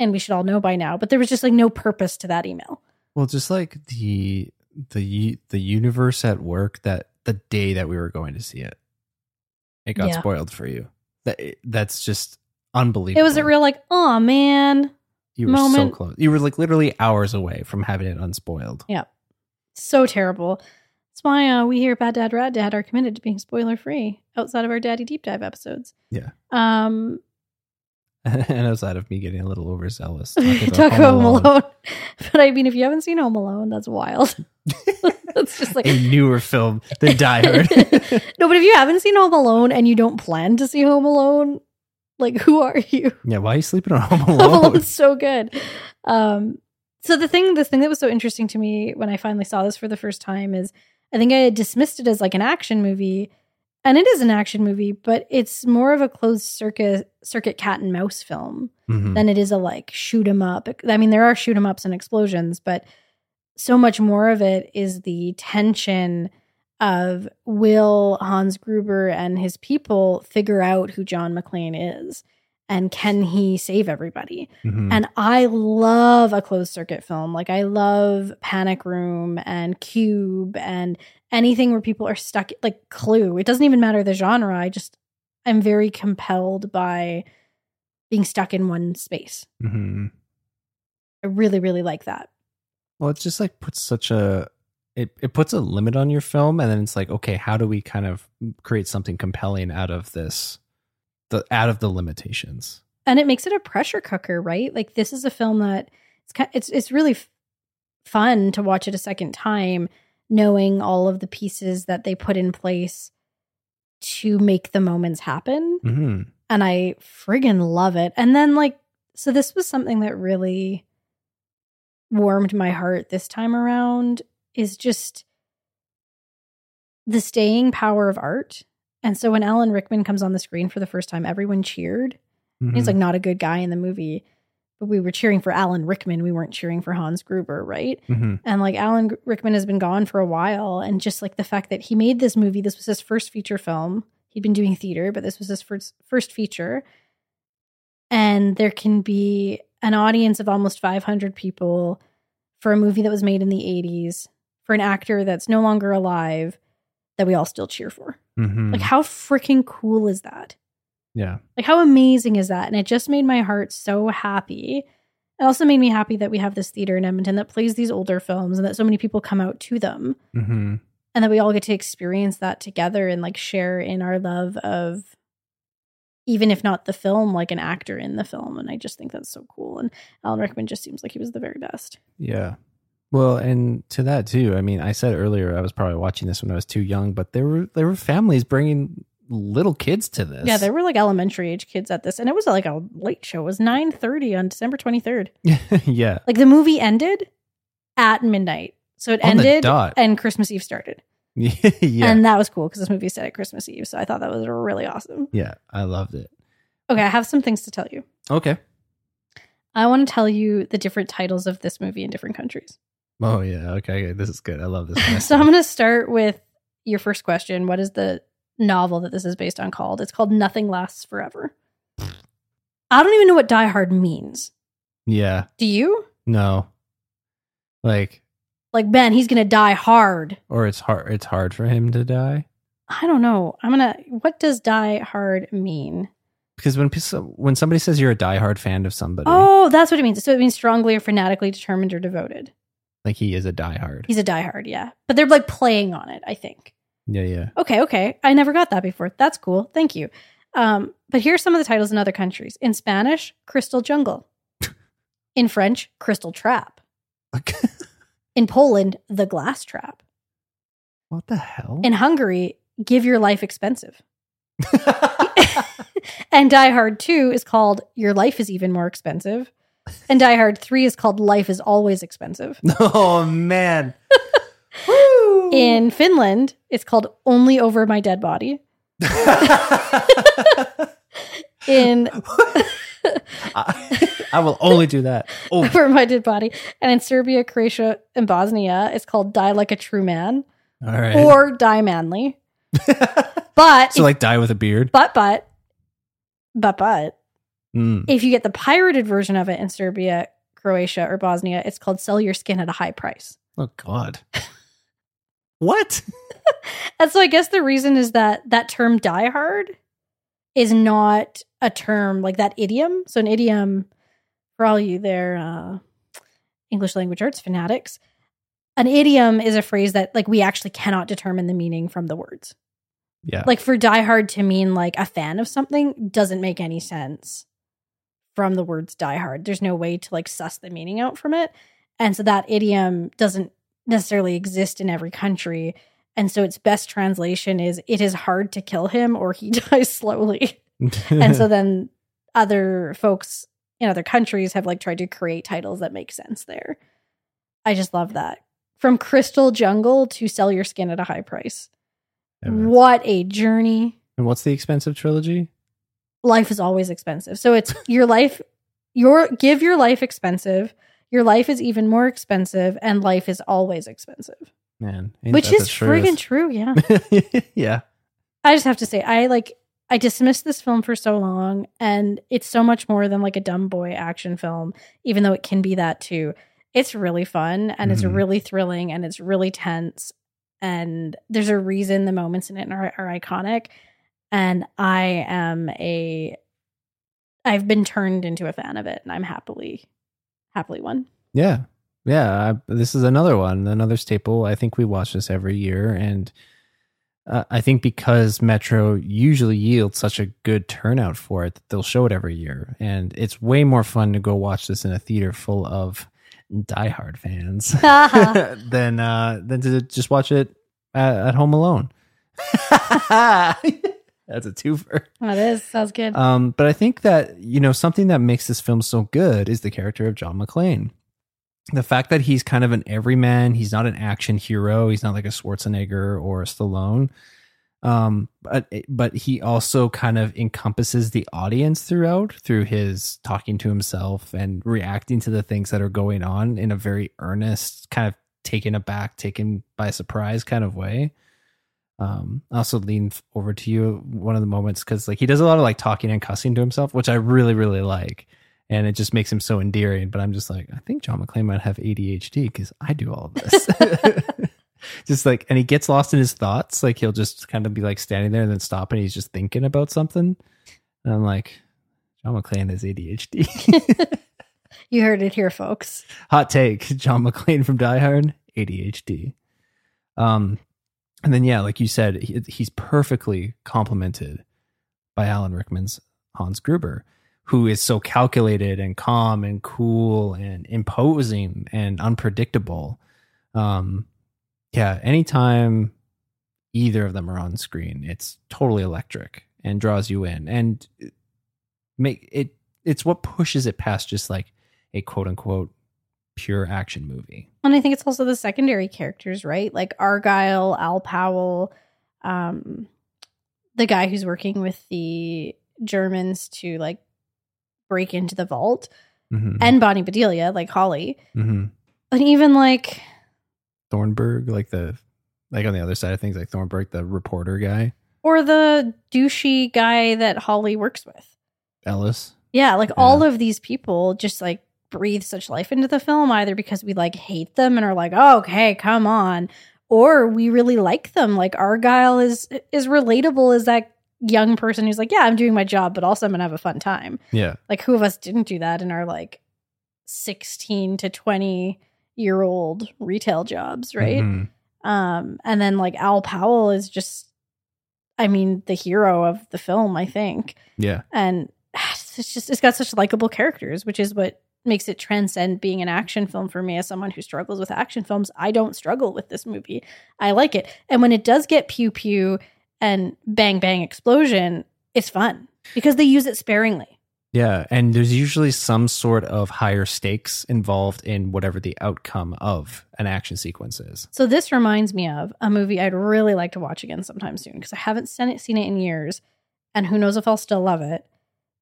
S1: and we should all know by now, but there was just like no purpose to that email.
S2: well, just like the the the universe at work that the day that we were going to see it, it got
S1: Yeah.
S2: spoiled for you. That that's just unbelievable.
S1: It was a real like, oh man,
S2: you were
S1: moment.
S2: so close. You were like literally hours away from having it unspoiled. Yeah.
S1: So terrible. That's why uh, we here at Bad Dad Rad Dad are committed to being spoiler free outside of our Daddy Deep Dive episodes.
S2: Yeah.
S1: Um,
S2: and outside of me getting a little overzealous, talking
S1: Talk
S2: Home
S1: about Home
S2: Alone,
S1: Alone. But I mean, if you haven't seen Home Alone, that's wild. that's just like
S2: a newer film than Die Hard.
S1: no. But if you haven't seen Home Alone and you don't plan to see Home Alone, like who are you?
S2: yeah, why are you sleeping on Home
S1: Home
S2: Alone?
S1: Alone's so good. Um, so the thing, the thing that was so interesting to me when I finally saw this for the first time is, I think I had dismissed it as like an action movie, and it is an action movie, but it's more of a closed circuit circuit cat and mouse film
S2: Mhm.
S1: than it is a like shoot 'em up. I mean, there are shoot 'em ups and explosions, but so much more of it is the tension of will Hans Gruber and his people figure out who John McClane is and can he save everybody?
S2: Mhm.
S1: And I love a closed circuit film. Like I love Panic Room and Cube and anything where people are stuck like Clue. It doesn't even matter the genre. I just I'm very compelled by being stuck in one space.
S2: Mhm.
S1: I really really like that.
S2: Well, it just like puts such a it, it puts a limit on your film and then it's like, okay, how do we kind of create something compelling out of this the out of the limitations?
S1: And it makes it a pressure cooker, right? Like this is a film that it's ki- it's it's really f- fun to watch it a second time knowing all of the pieces that they put in place to make the moments happen.
S2: hmm
S1: and I friggin' love it. And then like so this was something that really warmed my heart this time around is just the staying power of art. And so when Alan Rickman comes on the screen for the first time, everyone cheered. He's like not a good guy in the movie, but we were cheering for Alan Rickman. We weren't cheering for Hans Gruber, right?
S2: hmm
S1: And like Alan Rickman has been gone for a while. And just like the fact that he made this movie, this was his first feature film. He'd been doing theater, but this was his first first feature. and there can be an audience of almost 500 people for a movie that was made in the 80s for an actor that's no longer alive that we all still cheer for.
S2: Mhm.
S1: Like, how freaking cool is that?
S2: yeah.
S1: Like, how amazing is that? And it just made my heart so happy. It also made me happy that we have this theater in Edmonton that plays these older films and that so many people come out to them
S2: hmm
S1: and that we all get to experience that together and like share in our love of even if not the film, like an actor in the film. And I just think that's so cool. And Alan Rickman just seems like he was the very best.
S2: Yeah. Well, and to that too. I mean, I said earlier I was probably watching this when I was too young, but there were there were families bringing little kids to this.
S1: Yeah, there were like elementary age kids at this, and it was like a late show. It was nine thirty on December twenty third.
S2: yeah.
S1: Like the movie ended at midnight, so it
S2: On
S1: ended and Christmas Eve started,
S2: yeah.
S1: and that was cool because this movie set at Christmas Eve. So I thought that was really awesome.
S2: yeah. I loved it.
S1: Okay, I have some things to tell you.
S2: Okay.
S1: I want to tell you the different titles of this movie in different countries.
S2: Oh yeah. Okay. This is good. I love this.
S1: so I'm going to start with your first question. What is the novel that this is based on called? It's called Nothing Lasts Forever. I don't even know what Die Hard means.
S2: yeah.
S1: Do you?
S2: No. Like,
S1: Like Ben, he's going to die hard.
S2: or it's hard. It's hard for him to die
S1: I don't know. I'm going to What does die hard mean?
S2: because when when somebody says you're a diehard fan of somebody,
S1: Oh, that's what it means. So it means strongly or fanatically determined or devoted.
S2: Like he is a diehard.
S1: He's a diehard, yeah. But they're like playing on it, I think.
S2: Yeah. Yeah.
S1: Okay, okay. I never got that before. That's cool. Thank you. Um, but here's some of the titles in other countries. In Spanish, Crystal Jungle. In French, Crystal Trap. In Poland, The Glass Trap.
S2: what the hell?
S1: In Hungary, Give Your Life Expensive. And Die Hard 2 is called Your Life is Even More Expensive. And Die Hard 3 is called Life is Always Expensive.
S2: oh man.
S1: In Finland, it's called Only Over My Dead Body. In
S2: I, I will only do that. Oh,
S1: Over My Dead Body. And in Serbia, Croatia, and Bosnia, it's called Die Like a True Man
S2: all right.
S1: or Die Manly. But,
S2: so like die with a beard.
S1: but, but, but, but,
S2: Mm.
S1: if you get the pirated version of it in Serbia, Croatia, or Bosnia, it's called Sell Your Skin at a High Price.
S2: Oh God. what?
S1: And so I guess the reason is that that term die hard is not a term like that idiom. So an idiom for all you there uh English language arts fanatics, an idiom is a phrase that like we actually cannot determine the meaning from the words.
S2: Yeah.
S1: Like for die hard to mean like a fan of something doesn't make any sense from the words die hard. There's no way to like suss the meaning out from it. And so that idiom doesn't necessarily exist in every country. And so its best translation is it is hard to kill him or he dies slowly. and so then other folks in other countries have like tried to create titles that make sense there. I just love that. From Crystal Jungle to Sell Your Skin at a High Price. What a journey.
S2: And what's the expensive trilogy?
S1: Life is always expensive. So it's your life, your give your life expensive. Your life is even more expensive, and life is always expensive.
S2: Man,
S1: Which is friggin' true, yeah.
S2: yeah.
S1: I just have to say, I like I dismissed this film for so long, and it's so much more than like a dumb boy action film, even though it can be that too. It's really fun and it's
S2: Mhm.
S1: really thrilling and it's really tense. And there's a reason the moments in it are, are iconic. And I am a I've been turned into a fan of it, and I'm happily happily one.
S2: Yeah. Yeah. I, this is another one, another staple. I think we watch this every year. And uh, I think because Metro usually yields such a good turnout for it, they'll show it every year. And it's way more fun to go watch this in a theater full of diehard fans than, uh, than to just watch it at, at home alone. That's a twofer.
S1: That is sounds good.
S2: Um, but I think that you know something that makes this film so good is the character of John McClane. The fact that he's kind of an everyman, he's not an action hero, he's not like a Schwarzenegger or a Stallone. Um, but but he also kind of encompasses the audience throughout through his talking to himself and reacting to the things that are going on in a very earnest, kind of taken aback, taken by surprise kind of way. Um, I also lean over to you one of the moments because like he does a lot of like talking and cussing to himself, which I really really like, and it just makes him so endearing. But I'm just like, I think John McClane might have ADHD because I do all of this. just like, and he gets lost in his thoughts. Like he'll just kind of be like standing there and then stop, and he's just thinking about something. And I'm like, John McClane has ADHD.
S1: You heard it here, folks.
S2: Hot take: John McClane from Die Hard, ADHD. Um, and then yeah, like you said, he, he's perfectly complemented by Alan Rickman's Hans Gruber, who is so calculated and calm and cool and imposing and unpredictable. Um, yeah, anytime either of them are on screen, it's totally electric and draws you in and make it. It's what pushes it past just like a quote unquote pure action movie.
S1: And I think it's also the secondary characters, right? Like Argyle, Al Powell, um, the guy who's working with the Germans to like break into the vault,
S2: Mhm.
S1: and Bonnie Bedelia, like Holly,
S2: Mhm.
S1: and even like
S2: Thornburg, like the like on the other side of things, like Thornburg, the reporter guy,
S1: or the douchey guy that Holly works with.
S2: Ellis.
S1: Yeah, like all of these people just like breathe such life into the film, either because we like hate them and are like, oh, okay, come on, or we really like them. Like Argyle is is relatable as that young person who's like, yeah, I'm doing my job, but also I'm gonna have a fun time.
S2: Yeah,
S1: Like who of us didn't do that in our like 16 to 20 year old retail jobs, right?
S2: Mhm.
S1: Um, and then like Al Powell is just, I mean, the hero of the film, I think
S2: yeah,
S1: and it's just it's got such likable characters which is what makes it transcend being an action film for me as someone who struggles with action films i don't struggle with this movie i like it and when it does get pew pew and bang bang explosion it's fun because they use it sparingly
S2: yeah. And there's usually some sort of higher stakes involved in whatever the outcome of an action sequence is.
S1: so this reminds me of a movie i'd really like to watch again sometime soon because i haven't seen it, seen it in years and who knows if i'll still love it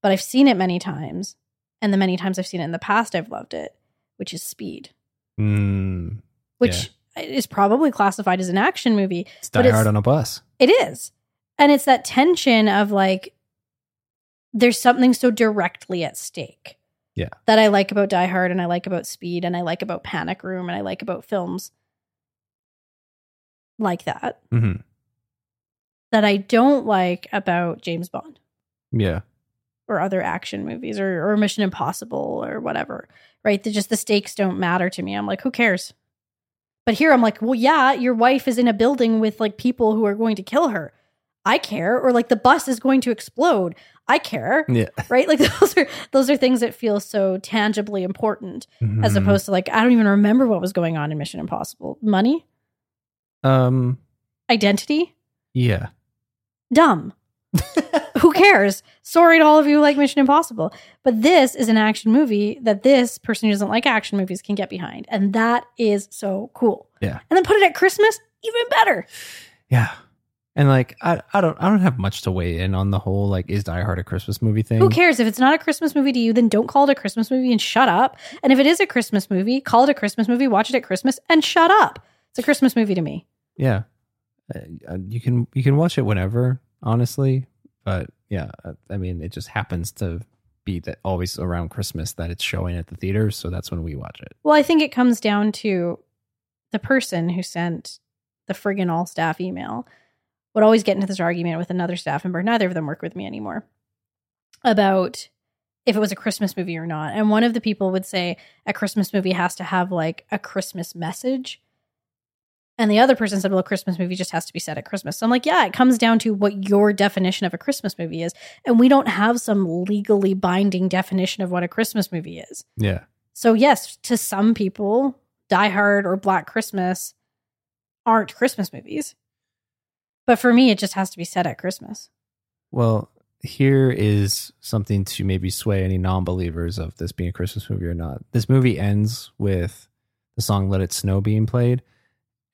S1: but i've seen it many times and the many times i've seen it in the past i've loved it which is speed
S2: Mm,
S1: which is probably classified as an action movie.
S2: it's
S1: But
S2: Die
S1: it's-
S2: Hard on a bus.
S1: It is. And it's that tension of like, there's something so directly at stake.
S2: Yeah.
S1: That I like about Die Hard and I like about Speed and I like about Panic Room and I like about films like that.
S2: hmm
S1: That I don't like about James Bond
S2: Yeah,
S1: or other action movies or, or Mission Impossible or whatever, right? The, just the stakes don't matter to me. I'm like, who cares? But here I'm like, well, yeah, your wife is in a building with like people who are going to kill her. I care. Or like the bus is going to explode. I care.
S2: yeah.
S1: Right? Like those are those are things that feel so tangibly important as
S2: Mhm.
S1: opposed to like I don't even remember what was going on in Mission Impossible. Money?
S2: um,
S1: Identity?
S2: yeah,
S1: Dumb. who cares? Sorry to all of you who like Mission Impossible. But this is an action movie that this person who doesn't like action movies can get behind. And that is so cool.
S2: Yeah.
S1: And then put it at Christmas, even better.
S2: yeah. And like, I, I don't, I don't have much to weigh in on the whole like, is Die Hard a Christmas movie thing?
S1: Who cares? If it's not a Christmas movie to you, then don't call it a Christmas movie and shut up. And if it is a Christmas movie, call it a Christmas movie, watch it at Christmas and shut up. It's a Christmas movie to me.
S2: Yeah, Uh, you can you can watch it whenever, honestly. But yeah, uh, I mean, it just happens to be that always around Christmas that it's showing at the theaters, so that's when we watch it.
S1: Well, I think it comes down to the person who sent the friggin' all staff email would always get into this argument with another staff member. Neither of them work with me anymore about if it was a Christmas movie or not. And one of the people would say a Christmas movie has to have like a Christmas message. And the other person said, well, a Christmas movie just has to be set at Christmas. So I'm like, yeah, it comes down to what your definition of a Christmas movie is. And we don't have some legally binding definition of what a Christmas movie is.
S2: Yeah,
S1: So yes, to some people, Die Hard or Black Christmas aren't Christmas movies. But for me, it just has to be set at Christmas.
S2: Well, here is something to maybe sway any non-believers of this being a Christmas movie or not. This movie ends with the song "Let It Snow" being played,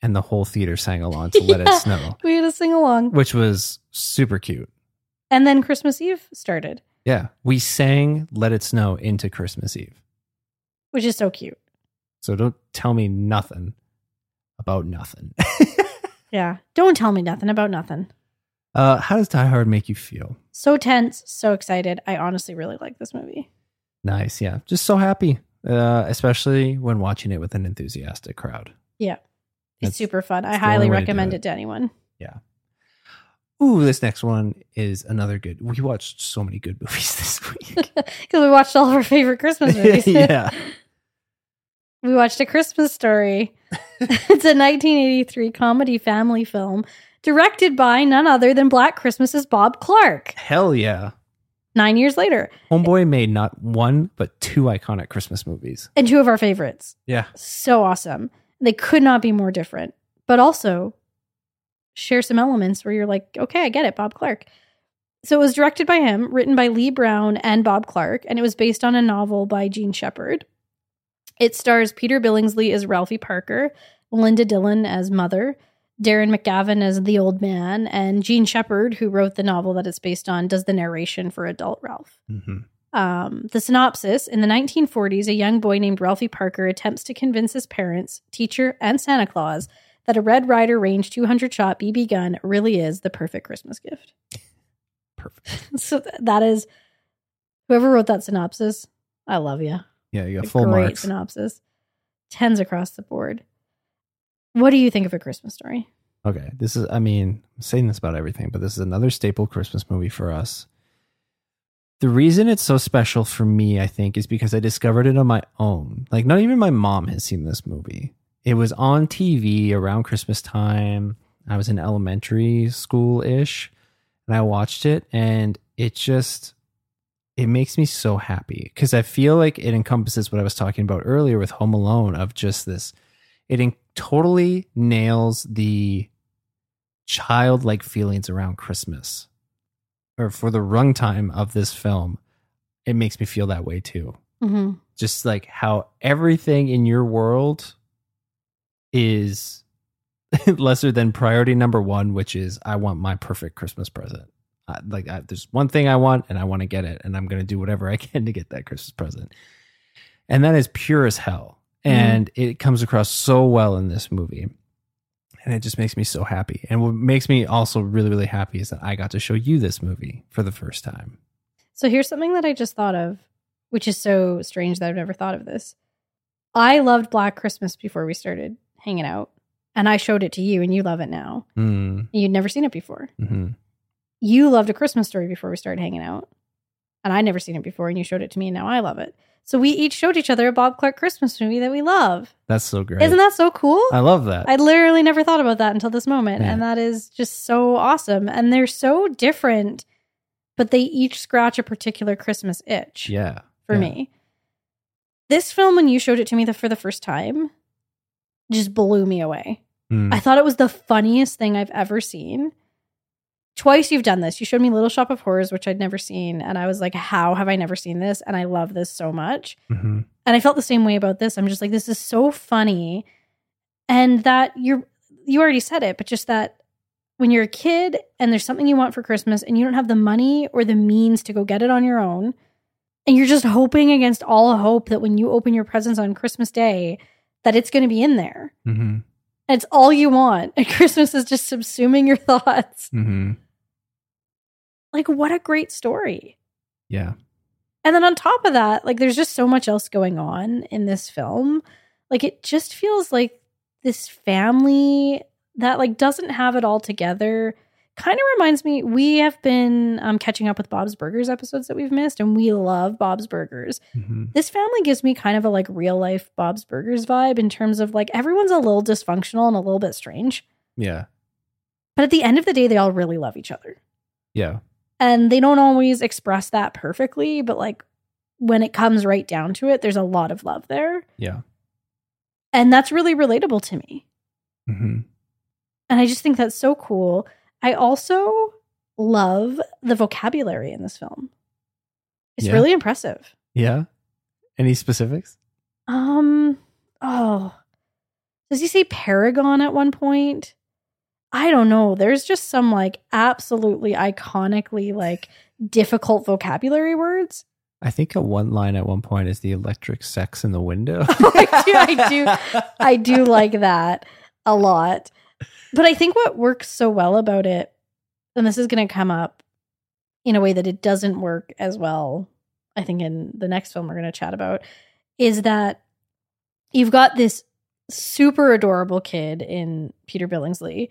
S2: and the whole theater sang along to "Let
S1: Yeah.
S2: It Snow,"
S1: We had to sing along.
S2: which was super cute.
S1: And then Christmas Eve started,
S2: Yeah, we sang "Let It Snow" into Christmas Eve.
S1: which is so cute.
S2: So don't tell me nothing about nothing.
S1: Yeah. Don't tell me nothing about nothing.
S2: Uh, how does Die Hard make you feel?
S1: So tense, so excited. I honestly really like this movie.
S2: Nice, yeah. Just so happy, uh, especially when watching it with an enthusiastic crowd.
S1: Yeah. It's super fun. I highly
S2: only way to do
S1: recommend
S2: it.
S1: it to anyone. Yeah.
S2: Ooh, this next one is another good. We watched so many good movies this week.
S1: Because we watched all of our favorite Christmas movies.
S2: yeah.
S1: we watched A Christmas Story. it's a 1983 comedy family film directed by none other than Black Christmas's Bob Clark.
S2: Hell yeah.
S1: Nine years later.
S2: Homeboy made not one, but two iconic Christmas movies.
S1: And two of our favorites.
S2: Yeah.
S1: So awesome. They could not be more different, but also share some elements where you're like, okay, I get it, Bob Clark. So it was directed by him, written by Leigh Brown and Bob Clark, and it was based on a novel by Jean Shepherd. It stars Peter Billingsley as Ralphie Parker, Linda Dillon as Mother, Darren McGavin as the old man, and Jean Shepherd, who wrote the novel that it's based on, does the narration for adult Ralph.
S2: hmm
S1: Um, the synopsis In the 1940s, a young boy named Ralphie Parker attempts to convince his parents, teacher, and Santa Claus that a Red Ryder range 200 shot BB gun really is the perfect Christmas gift.
S2: Perfect.
S1: so th- that is whoever wrote that synopsis. I love you.
S2: Yeah, you got
S1: A
S2: full
S1: great
S2: marks.
S1: synopsis. Tens across the board. What do you think of a Christmas story?
S2: Okay, this is. I mean, I'm saying this about everything, but this is another staple Christmas movie for us. The reason it's so special for me, I think, is because I discovered it on my own. Like, not even my mom has seen this movie. It was on TV around Christmas time. I was in elementary school ish, and I watched it, and it just it makes me so happy because I feel like it encompasses what I was talking about earlier with Home Alone of just this. It in- totally nails the childlike feelings around Christmas, or for the runtime of this film. It makes me feel that way too.
S1: Mm-hmm.
S2: Just like how everything in your world is lesser than priority number one, which is I want my perfect Christmas present. I, like I, there's one thing I want, and I want to get it, and I'm going to do whatever I can to get that Christmas present. And that is pure as hell, and it comes across so well in this movie, and it just makes me so happy. And what makes me also really, really happy is that I got to show you this movie for the first time.
S1: So here's something that I just thought of, which is so strange that I've never thought of this. I loved Black Christmas before we started hanging out, and I showed it to you, and you love it now.
S2: Mm,
S1: You'd never seen it before.
S2: hmm
S1: You loved A Christmas Story before we started hanging out, and I'd never seen it before, and you showed it to me, and now I love it. So we each showed each other a Bob Clark Christmas movie that we love.
S2: That's so great.
S1: Isn't that so cool?
S2: I love that.
S1: I literally never thought about that until this moment.
S2: Yeah.
S1: And that is just so awesome. And they're so different, but they each scratch a particular Christmas itch
S2: yeah.
S1: for
S2: yeah.
S1: me. This film, when you showed it to me the, for the first time, just blew me away.
S2: Mm.
S1: I thought it was the funniest thing I've ever seen. Twice you've done this. You showed me Little Shop of Horrors, which I'd never seen. And I was like, how have I never seen this? And I love this so much.
S2: Mhm.
S1: And I felt the same way about this. I'm just like, this is so funny. And that you're, you already said it, but just that when you're a kid and there's something you want for Christmas and you don't have the money or the means to go get it on your own, and you're just hoping against all hope that when you open your presents on Christmas Day, that it's going to be in there.
S2: Mhm.
S1: It's all you want. And Christmas is just subsuming your thoughts.
S2: Mhm.
S1: Like, what a great story.
S2: Yeah.
S1: And then on top of that, like there's just so much else going on in this film. Like it just feels like this family that like doesn't have it all together. Kind of reminds me we have been um, catching up with Bob's Burgers episodes that we've missed and we love Bob's Burgers.
S2: Mhm.
S1: This family gives me kind of a like real life Bob's Burgers vibe in terms of like everyone's a little dysfunctional and a little bit strange.
S2: Yeah.
S1: But at the end of the day they all really love each other.
S2: Yeah.
S1: And they don't always express that perfectly but like when it comes right down to it there's a lot of love there
S2: Yeah.
S1: and that's really relatable to me
S2: hmm
S1: and i just think that's so cool i also love the vocabulary in this film it's
S2: Yeah.
S1: really impressive
S2: Yeah. Any specifics?
S1: um oh does he say paragon at one point i don't know there's just some like absolutely iconically like difficult vocabulary words
S2: I think a one line at one point is the electric sex in the window.
S1: Oh, I do- I do- I do like that a lot. But I think what works so well about it, and this is going to come up in a way that it doesn't work as well, I think, in the next film we're going to chat about, is that you've got this super adorable kid in Peter Billingsley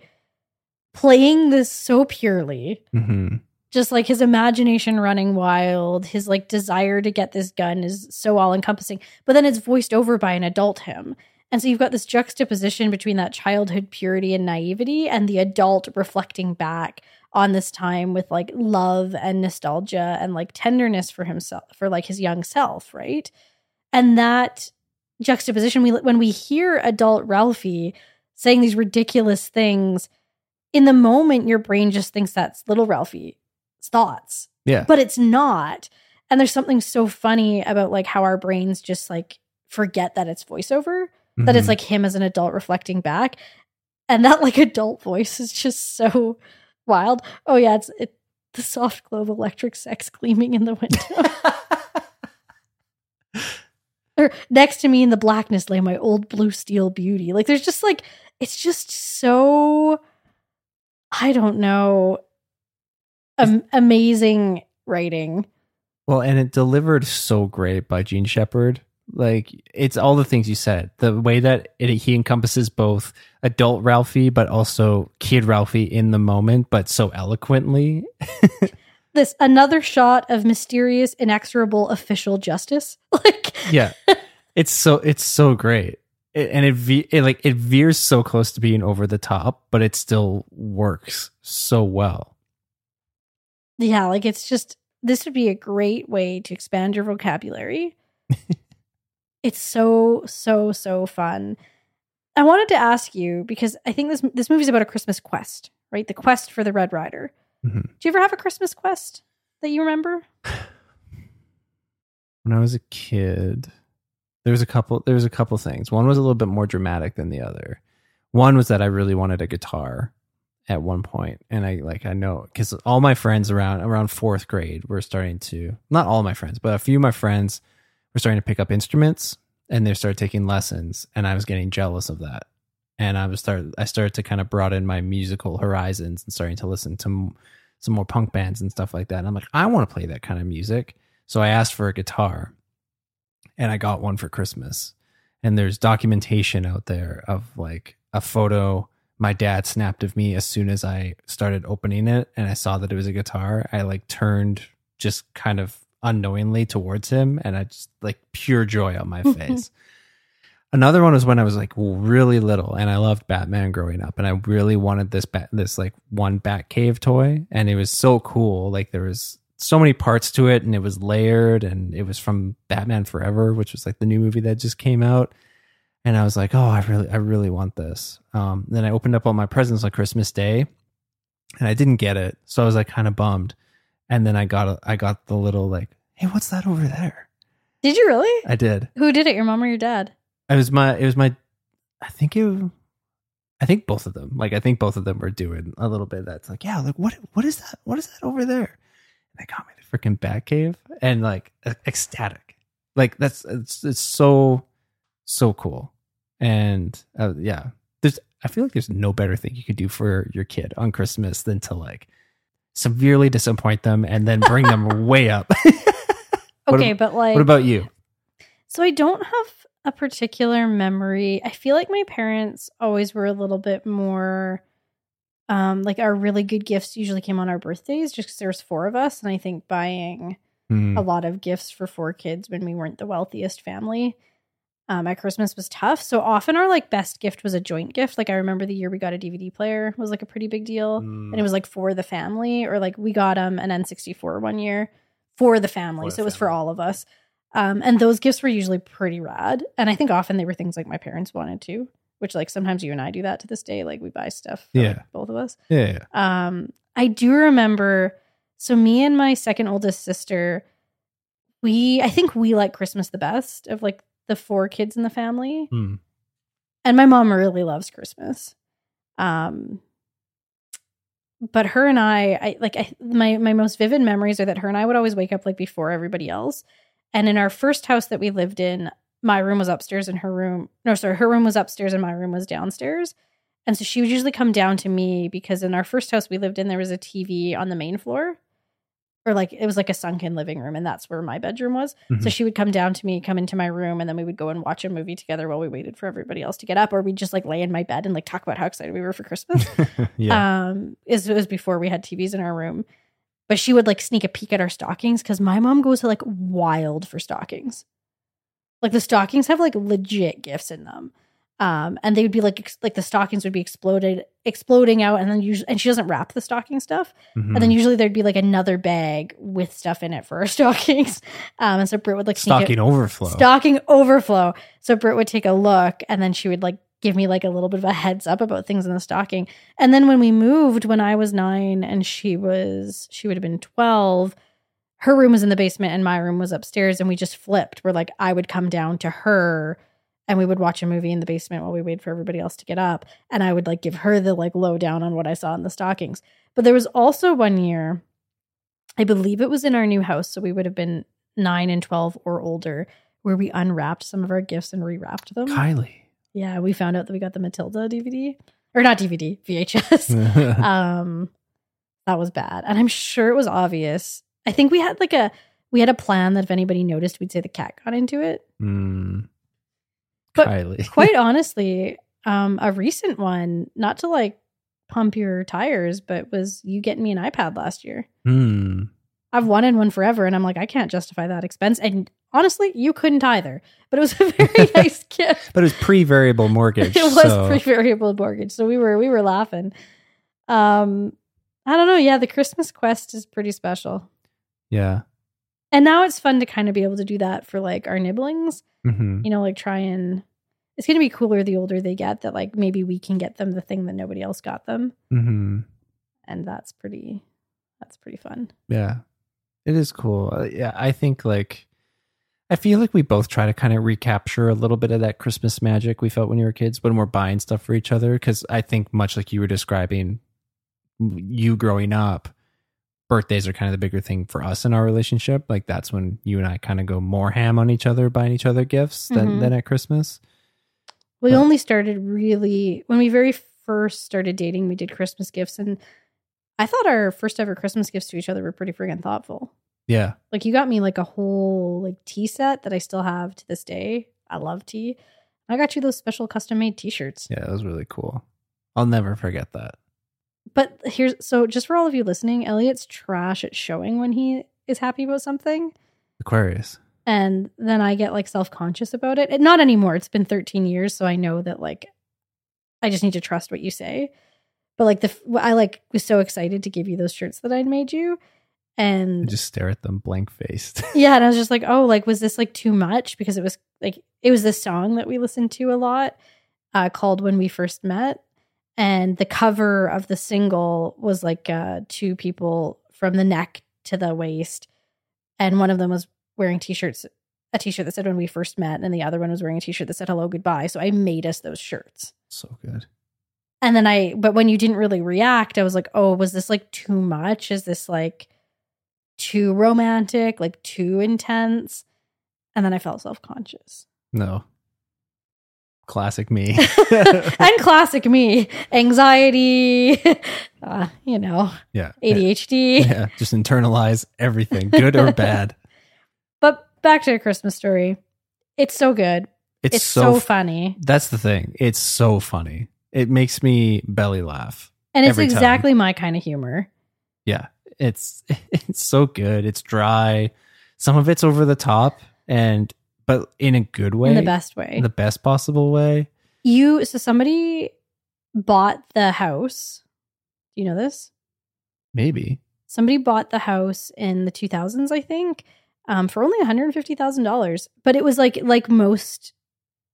S1: playing this so purely
S2: hmm
S1: just like his imagination running wild, his like desire to get this gun is so all encompassing. But then it's voiced over by an adult him. And so you've got this juxtaposition between that childhood purity and naivety and the adult reflecting back on this time with like love and nostalgia and like tenderness for himself, for like his young self, right? And that juxtaposition, we when we hear adult Ralphie saying these ridiculous things, in the moment, your brain just thinks that's little Ralphie thoughts,
S2: Yeah.
S1: but it's not. And there's something so funny about like how our brains just like forget that it's voiceover, that it's
S2: Mhm.
S1: like him as an adult reflecting back. And that like adult voice is just so wild. Oh yeah, it's it, the soft glow of electric sex gleaming in the window. or next to me in the blackness lay my old blue steel beauty. Like there's just like it's just so I don't know am- amazing writing.
S2: Well, and it delivered so great by Jean Shepherd. Like it's all the things you said. The way that it, he encompasses both adult Ralphie, but also kid Ralphie in the moment, but so eloquently.
S1: This another shot of mysterious inexorable official justice. Like
S2: Yeah, it's so it's so great, it, and it, ve- it like it veers so close to being over the top, but it still works so well.
S1: yeah, like it's just this would be a great way to expand your vocabulary. it's so so so fun. I wanted to ask you because I think this this movie's about a Christmas quest, right? The quest for the Red Ryder.
S2: Mhm.
S1: Do you ever have a Christmas quest that you remember?
S2: When I was a kid, there was a couple. There was a couple things. One was a little bit more dramatic than the other. One was that I really wanted a guitar at one point, and I like I know because all my friends around around fourth grade were starting to not all my friends, but a few of my friends were starting to pick up instruments, and they started taking lessons, and I was getting jealous of that. And I was start I started to kind of broaden my musical horizons and starting to listen to some more punk bands and stuff like that. And I'm like, I want to play that kind of music. So I asked for a guitar and I got one for Christmas. And there's documentation out there of like a photo my dad snapped of me as soon as I started opening it and I saw that it was a guitar. I like turned just kind of unknowingly towards him and I just like pure joy on my face. Another one was when I was like really little and I loved Batman growing up and I really wanted this bat this like one Batcave toy and it was so cool. Like there was so many parts to it and it was layered and it was from Batman Forever, which was like the new movie that just came out. And I was like, oh, I really, I really want this. Um, then I opened up all my presents on Christmas Day, and I didn't get it, so I was like kind of bummed. And then I got, a, I got the little like, hey, what's that over there?
S1: Did you really?
S2: I did.
S1: Who did it? Your mom or your dad?
S2: It was my, it was my, I think it, I think both of them. Like I think both of them were doing a little bit. Of that's like, yeah, like what, what is that? What is that over there? They got me the freaking Batcave, and like ecstatic. Like that's it's it's so so cool. And uh, yeah, there's I feel like there's no better thing you could do for your kid on Christmas than to like severely disappoint them and then bring them way up.
S1: Okay,
S2: ab-
S1: but like
S2: what about you?
S1: So I don't have a particular memory. I feel like my parents always were a little bit more um like our really good gifts usually came on our birthdays just because there's four of us and I think buying
S2: Hmm.
S1: a lot of gifts for four kids when we weren't the wealthiest family um, at Christmas was tough. So often our like best gift was a joint gift. Like I remember the year we got a DVD player was like a pretty big deal,
S2: Mm.
S1: and it was like for the family, or like we got um an N64 one year for the family,
S2: For the
S1: so it was for all of us. Um, and those gifts were usually pretty rad, and I think often they were things like my parents wanted to, which like sometimes you and I do that to this day. Like we buy stuff, for, like,
S2: Yeah.
S1: both of us.
S2: yeah, yeah.
S1: Um, I do remember. So me and my second oldest sister, we I think we like Christmas the best of like the four kids in the family,
S2: Hmm.
S1: and my mom really loves Christmas. Um, but her and I, I like I, my my most vivid memories are that her and I would always wake up like before everybody else. And in our first house that we lived in, my room was upstairs and her room no sorry her room was upstairs and my room was downstairs And so she would usually come down to me because in our first house we lived in, there was a TV on the main floor. Or like it was like a sunken living room, and that's where my bedroom was. So
S2: Mhm.
S1: she would come down to me, come into my room, and then we would go and watch a movie together while we waited for everybody else to get up, or we'd just like lay in my bed and like talk about how excited we were for Christmas.
S2: yeah.
S1: Um, it was before we had TVs in our room, but she would like sneak a peek at our stockings because my mom goes like wild for stockings. Like the stockings have like legit gifts in them, um, and they would be like ex- like the stockings would be exploded, exploding out, and then usually and she doesn't wrap the stocking stuff,
S2: Mhm.
S1: and then usually there'd be like another bag with stuff in it for our stockings, um, and so Britt would like
S2: stocking overflow.
S1: stocking overflow. So Britt would take a look and then she would like give me like a little bit of a heads up about things in the stocking. And then when we moved, when I was nine and she was, she would have been 12, her room was in the basement and my room was upstairs. And we just flipped where like I would come down to her and we would watch a movie in the basement while we waited for everybody else to get up. And I would like give her the like lowdown on what I saw in the stockings. But there was also one year, I believe it was in our new house. So we would have been nine and 12 or older where we unwrapped some of our gifts and rewrapped them.
S2: Kylie.
S1: Yeah, we found out that we got the Matilda DVD or not DVD, VHS. um, that was bad, and I'm sure it was obvious. I think we had like a we had a plan that if anybody noticed, we'd say the cat got into it.
S2: Mm.
S1: But
S2: Kylie.
S1: Quite honestly, um, a recent one, not to like pump your tires, but was you getting me an iPad last year.
S2: Hmm.
S1: I've wanted one forever, and I'm like, I can't justify that expense. And honestly, you couldn't either. But it was a very nice gift.
S2: But it was pre-variable mortgage.
S1: it was
S2: so-
S1: pre-variable mortgage, so we were we were laughing. Um, I don't know. Yeah, the Christmas quest is pretty special,
S2: yeah.
S1: and now it's fun to kind of be able to do that for like our nibblings.
S2: hmm
S1: You know, like try and. It's gonna be cooler the older they get. That like maybe we can get them the thing that nobody else got them,
S2: hmm
S1: and that's pretty. That's pretty fun.
S2: Yeah. It is cool. Uh, yeah, I think like I feel like we both try to kind of recapture a little bit of that Christmas magic we felt when we were kids when we're buying stuff for each other cuz I think much like you were describing you growing up birthdays are kind of the bigger thing for us in our relationship like that's when you and I kind of go more ham on each other buying each other gifts than
S1: Mhm.
S2: than at Christmas.
S1: We
S2: But-
S1: only started really when we very first started dating. We did Christmas gifts, and I thought our first ever Christmas gifts to each other were pretty friggin' thoughtful.
S2: Yeah.
S1: Like you got me like a whole like tea set that I still have to this day. I love tea. I got you those special custom made t-shirts.
S2: Yeah, that was really cool. I'll never forget that.
S1: But here's so just for all of you listening, Elliott's trash at showing when he is happy about something.
S2: Aquarius.
S1: And then I get like self-conscious about it. And not anymore. It's been 13 years, so I know that like I just need to trust what you say. But like the I like was so excited to give you those shirts that I'd made you.
S2: I
S1: And
S2: just stare at them blank faced.
S1: yeah, and I was just like, oh, like was this like too much? Because it was like it was this song that we listened to a lot, uh, called "When We First Met," and the cover of the single was like uh, two people from the neck to the waist, and one of them was wearing t-shirts, a t-shirt that said "When We First Met," and the other one was wearing a t-shirt that said "Hello, Goodbye." So I made us those shirts.
S2: so good.
S1: And then I, but when you didn't really react, I was like, oh, was this like too much? Is this like too romantic, like too intense? And then I felt self conscious.
S2: No. Classic me.
S1: and classic me, anxiety, uh, you know,
S2: yeah.
S1: ADHD.
S2: Yeah. Just internalize everything, good or bad.
S1: But back to a Christmas story. It's so good.
S2: It's,
S1: It's,
S2: so,
S1: so, funny.
S2: That's the thing. It's so funny. It makes me belly laugh.
S1: And it's
S2: every time.
S1: exactly my kind of humor.
S2: Yeah. It's it's so good. It's dry. Some of it's over the top and but in a good way.
S1: in the best way.
S2: In the best possible way.
S1: you so somebody bought the house. Do you know this?
S2: Maybe.
S1: Somebody bought the house in the 2000s, I think, um, for only $150,000. But it was like like most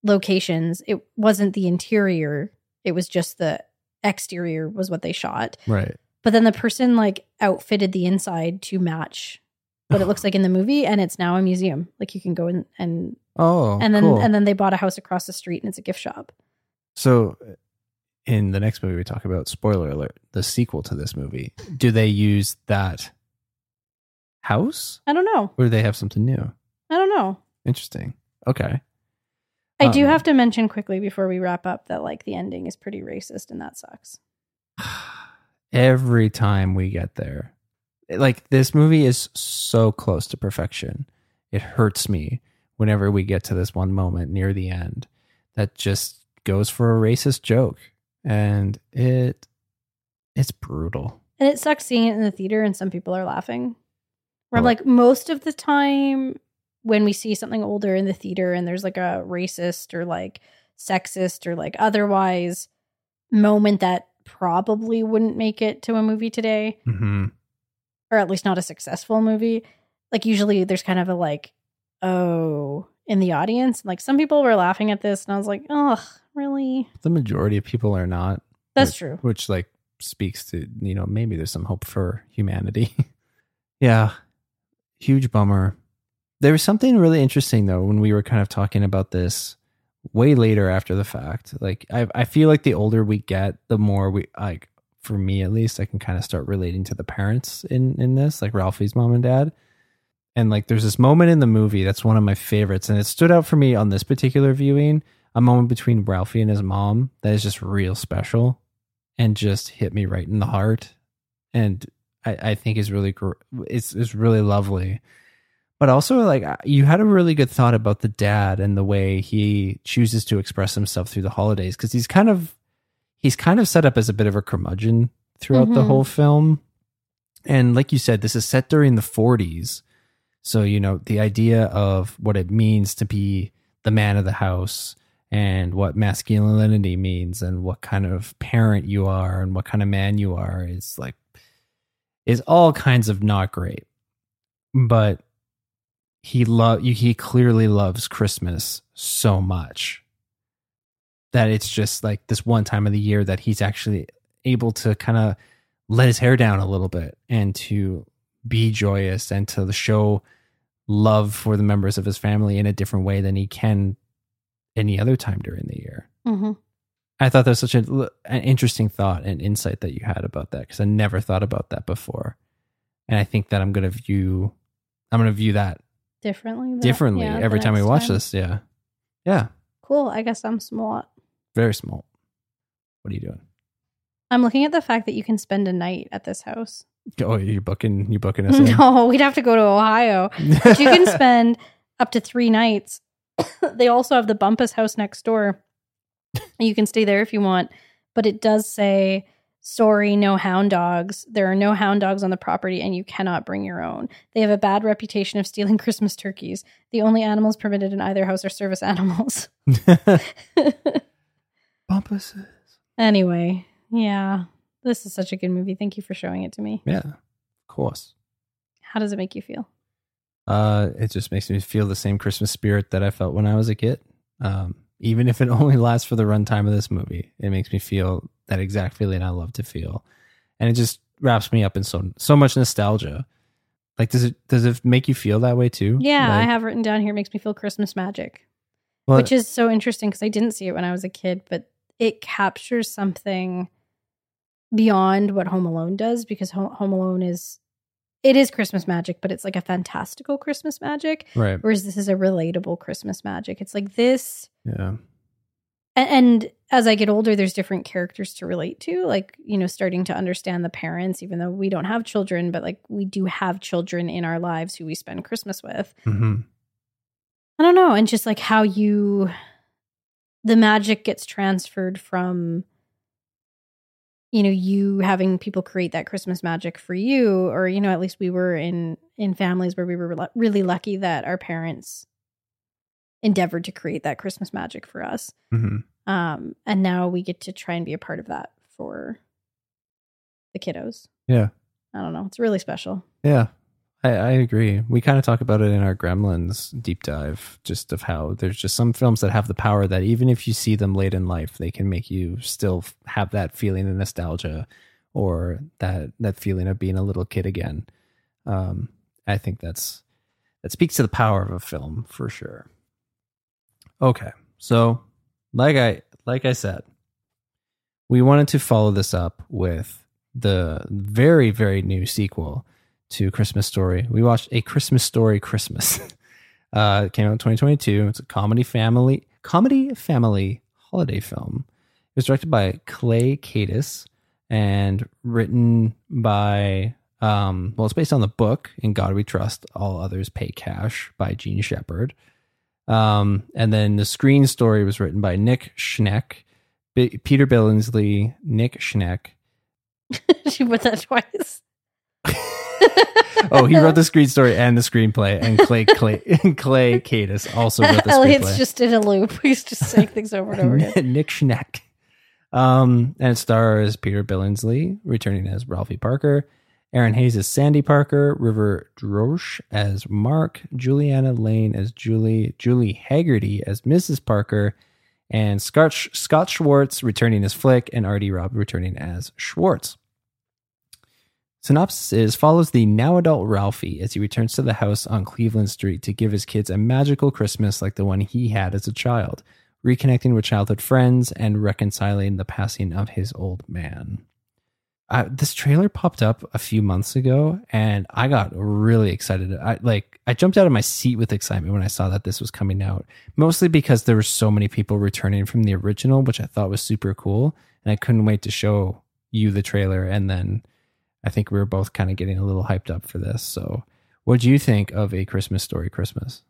S1: locations, it wasn't the interior; it was just the exterior was what they shot.
S2: Right.
S1: But then the person like outfitted the inside to match what it looks like in the movie, and it's now a museum. Like you can go in and
S2: Oh.
S1: and then
S2: cool.
S1: and then they bought a house across the street, and it's a gift shop.
S2: So, in the next movie we talk about, spoiler alert, the sequel to this movie, do they use that house
S1: I don't know.
S2: or do they have something new?
S1: I don't know.
S2: Interesting. Okay.
S1: I do
S2: Um,
S1: have to mention quickly before we wrap up that like the ending is pretty racist and that sucks.
S2: every time we get there. Like this movie is so close to perfection. It hurts me whenever we get to this one moment near the end that just goes for a racist joke and it it's brutal.
S1: And it sucks seeing it in the theater and some people are laughing. Where I'm
S2: Oh.
S1: like, most of the time when we see something older in the theater and there's like a racist or like sexist or like otherwise moment that probably wouldn't make it to a movie today,
S2: Mhm.
S1: Or at least not a successful movie, like usually there's kind of a like, oh, in the audience. Like some people were laughing at this and I was like, oh, really?
S2: The majority of people are not.
S1: That's
S2: which,
S1: true.
S2: Which like speaks to, you know, maybe there's some hope for humanity. yeah. Huge bummer. There was something really interesting though when we were kind of talking about this way later after the fact. Like I I feel like the older we get, the more we like for me at least, I can kind of start relating to the parents in in this, like Ralphie's mom and dad. And like there's this moment in the movie that's one of my favorites and it stood out for me on this particular viewing, a moment between Ralphie and his mom that is just real special and just hit me right in the heart and I, I think is really it's it's really lovely but also like you had a really good thought about the dad and the way he chooses to express himself through the holidays because he's kind of he's kind of set up as a bit of a curmudgeon throughout the
S1: Mhm.
S2: whole film. And like you said this is set during the 40s so you know the idea of what it means to be the man of the house and what masculinity means and what kind of parent you are and what kind of man you are is like is all kinds of not great. But he love he clearly loves christmas so much that it's just like this one time of the year that he's actually able to kind of let his hair down a little bit and to be joyous and to show love for the members of his family in a different way than he can any other time during the year.
S1: hmm
S2: I thought that was such a, an interesting thought and insight that you had about that because I never thought about that before, and I think that I'm going to view, I'm going to view that
S1: Differently. the-
S2: differently
S1: yeah,
S2: every time we watch
S1: time.
S2: this. Yeah, yeah,
S1: Cool. I guess I'm smart.
S2: Very small. What are you doing?
S1: I'm looking at the fact that you can spend a night at this house.
S2: Oh, you're booking, you booking us in?
S1: No, we'd have to go to Ohio. But you can spend up to three nights. they also have the Bumpus house next door. You can stay there if you want, but it does say, sorry, no hound dogs. There are no hound dogs on the property and you cannot bring your own. They have a bad reputation of stealing Christmas turkeys. The only animals permitted in either house are service animals.
S2: Bumpuses.
S1: anyway, yeah, this is such a good movie. Thank you for showing it to me.
S2: Yeah, of course.
S1: How does it make you feel?
S2: Uh, it just makes me feel the same Christmas spirit that I felt when I was a kid. Um, even if it only lasts for the runtime of this movie, it makes me feel that exact feeling I love to feel, and it just wraps me up in so so much nostalgia. Like, does it does it make you feel that way too?
S1: Yeah, I have written down here. It makes me feel Christmas magic.
S2: well,
S1: which is so interesting because I didn't see it when I was a kid, but it captures something beyond what Home Alone does because Home Alone is it is Christmas magic, but it's like a fantastical Christmas magic,
S2: right.
S1: whereas this is a relatable Christmas magic. It's like this,
S2: Yeah.
S1: and, and as I get older, there's different characters to relate to, like you know, starting to understand the parents, even though we don't have children, but like we do have children in our lives who we spend Christmas with.
S2: hmm
S1: I don't know. And just like how you, the magic gets transferred from, you know, you having people create that Christmas magic for you, or, you know, at least we were in, in families where we were lu- really lucky that our parents endeavored to create that Christmas magic for us.
S2: hmm
S1: Um, and now we get to try and be a part of that for the kiddos.
S2: Yeah.
S1: I don't know. It's really special.
S2: Yeah, I, I agree. We kind of talk about it in our Gremlins deep dive, just of how there's just some films that have the power that even if you see them late in life, they can make you still have that feeling of nostalgia or that that feeling of being a little kid again. Um, I think that's that speaks to the power of a film for sure. Okay, so like I like I said, we wanted to follow this up with the very very new sequel to Christmas Story. We watched a Christmas Story Christmas. uh, it came out in 2022. It's a comedy family comedy family holiday film. It was directed by Clay Kaytis and written by um, well, it's based on the book "In God We Trust, All Others Pay Cash" by Jean Shepherd. Um, and then the screen story was written by Nick Schenk, B- Peter Billingsley, Nick Schenk.
S1: she put that twice.
S2: Oh, he wrote the screen story and the screenplay, and Clay Clay Clay Kaytis also wrote the
S1: Elliott's
S2: screenplay.
S1: just in a loop. He's just saying things over and over again.
S2: Nick Schenk. Um, and it stars Peter Billingsley returning as Ralphie Parker, Erinn Hayes as Sandy Parker, River Drosche as Mark, Julianna Layne as Julie, Julie Hagerty as Mrs. Parker, and Scott, Scott Schwartz returning as Flick, and R.D. Robb returning as Schwartz. Synopsis is follows the now adult Ralphie as he returns to the house on Cleveland Street to give his kids a magical Christmas like the one he had as a child, reconnecting with childhood friends and reconciling the passing of his old man. Uh, this trailer popped up a few months ago and I got really excited. I like I jumped out of my seat with excitement when I saw that this was coming out. Mostly because there were so many people returning from the original, which I thought was super cool, and I couldn't wait to show you the trailer and then I think we were both kind of getting a little hyped up for this. So, what do you think of a Christmas story Christmas?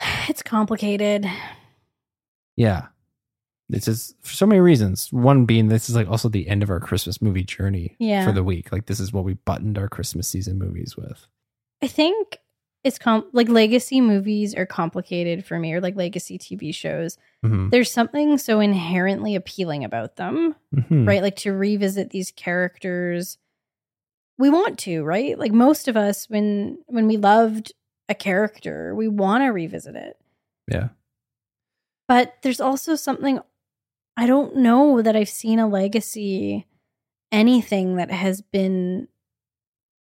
S1: It's complicated.
S2: Yeah. This is for so many reasons. One being this is like also the end of our Christmas movie journey
S1: Yeah.
S2: for the week. Like this is what we buttoned our Christmas season movies with.
S1: I think it's com- like legacy movies are complicated for me, or like legacy TV shows.
S2: Mhm.
S1: There's something so inherently appealing about them,
S2: Mhm.
S1: right? Like to revisit these characters. We want to, right? Like most of us, when when we loved a character, we want to revisit it.
S2: Yeah.
S1: But there's also something I don't know that I've seen a legacy anything that has been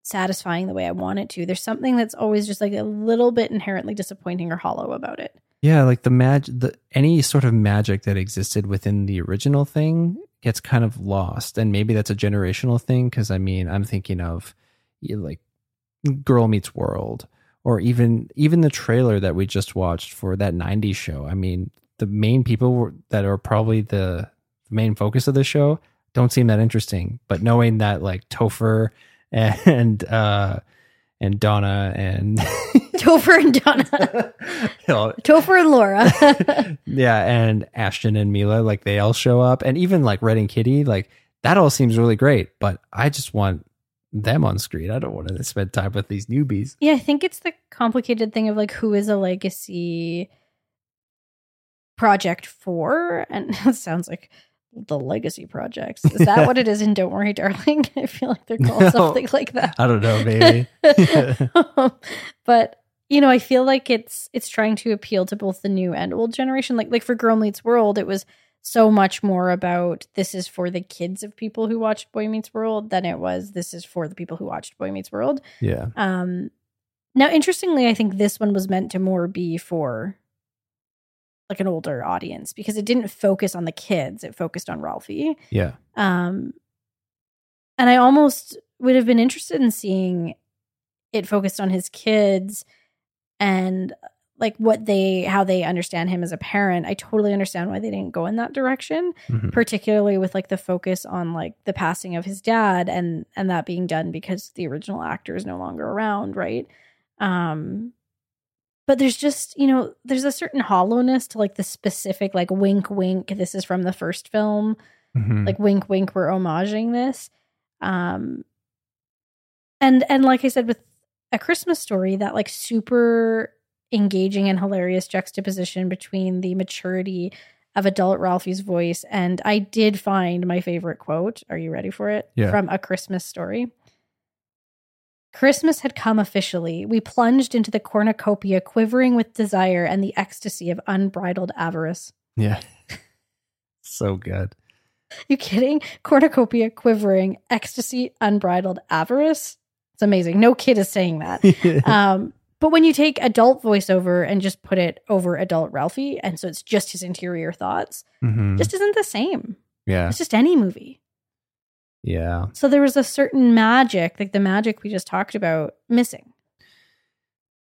S1: satisfying the way I want it to. There's something that's always just like a little bit inherently disappointing or hollow about it.
S2: Yeah, like the mag the any sort of magic that existed within the original thing gets kind of lost. And maybe that's a generational thing because I mean, I'm thinking of you know, like Girl Meets World or even even the trailer that we just watched for that 90s show. I mean, the main people were, that are probably the main focus of the show don't seem that interesting, but knowing that like Topher and uh and Donna and
S1: Topher and Donna.
S2: you know,
S1: Topher and Laura.
S2: yeah, and Ashton and Mila, like they all show up, and even like Red and Kitty, like that all seems really great. But I just want them on screen. I don't want to spend time with these newbies.
S1: yeah, I think it's the complicated thing of like who is a legacy project for and it sounds like the legacy projects. Is that what it is in Don't Worry Darling? I feel like they're called
S2: No.
S1: something like that.
S2: I don't know, maybe.
S1: Um, but you know, I feel like it's it's trying to appeal to both the new and old generation. Like like for Girl Meets World, it was so much more about this is for the kids of people who watched Boy Meets World than it was this is for the people who watched Boy Meets World.
S2: yeah,
S1: Um now interestingly, I think this one was meant to more be for like an older audience because it didn't focus on the kids, it focused on Ralphie.
S2: yeah,
S1: Um, and I almost would have been interested in seeing it focused on his kids and like what they how they understand him as a parent. I totally understand why they didn't go in that direction,
S2: Mhm.
S1: particularly with like the focus on like the passing of his dad and and that being done because the original actor is no longer around, right? Um but there's just, you know, there's a certain hollowness to like the specific like wink wink this is from the first film
S2: Mhm.
S1: like wink wink we're homaging this um and and like i said with a christmas story that like super engaging and hilarious juxtaposition between the maturity of adult ralphie's voice and i did find my favorite quote are you ready for it
S2: Yeah.
S1: from a christmas story Christmas had come officially. We plunged into the cornucopia, quivering with desire and the ecstasy of unbridled avarice.
S2: yeah. so good.
S1: You kidding? Cornucopia, quivering, ecstasy, unbridled avarice. It's amazing. No kid is saying that. Um, but when you take adult voiceover and just put it over adult Ralphie, and so it's just his interior thoughts,
S2: Mhm.
S1: just isn't the same.
S2: yeah,
S1: It's just any movie.
S2: yeah.
S1: So there was a certain magic, like the magic we just talked about, missing.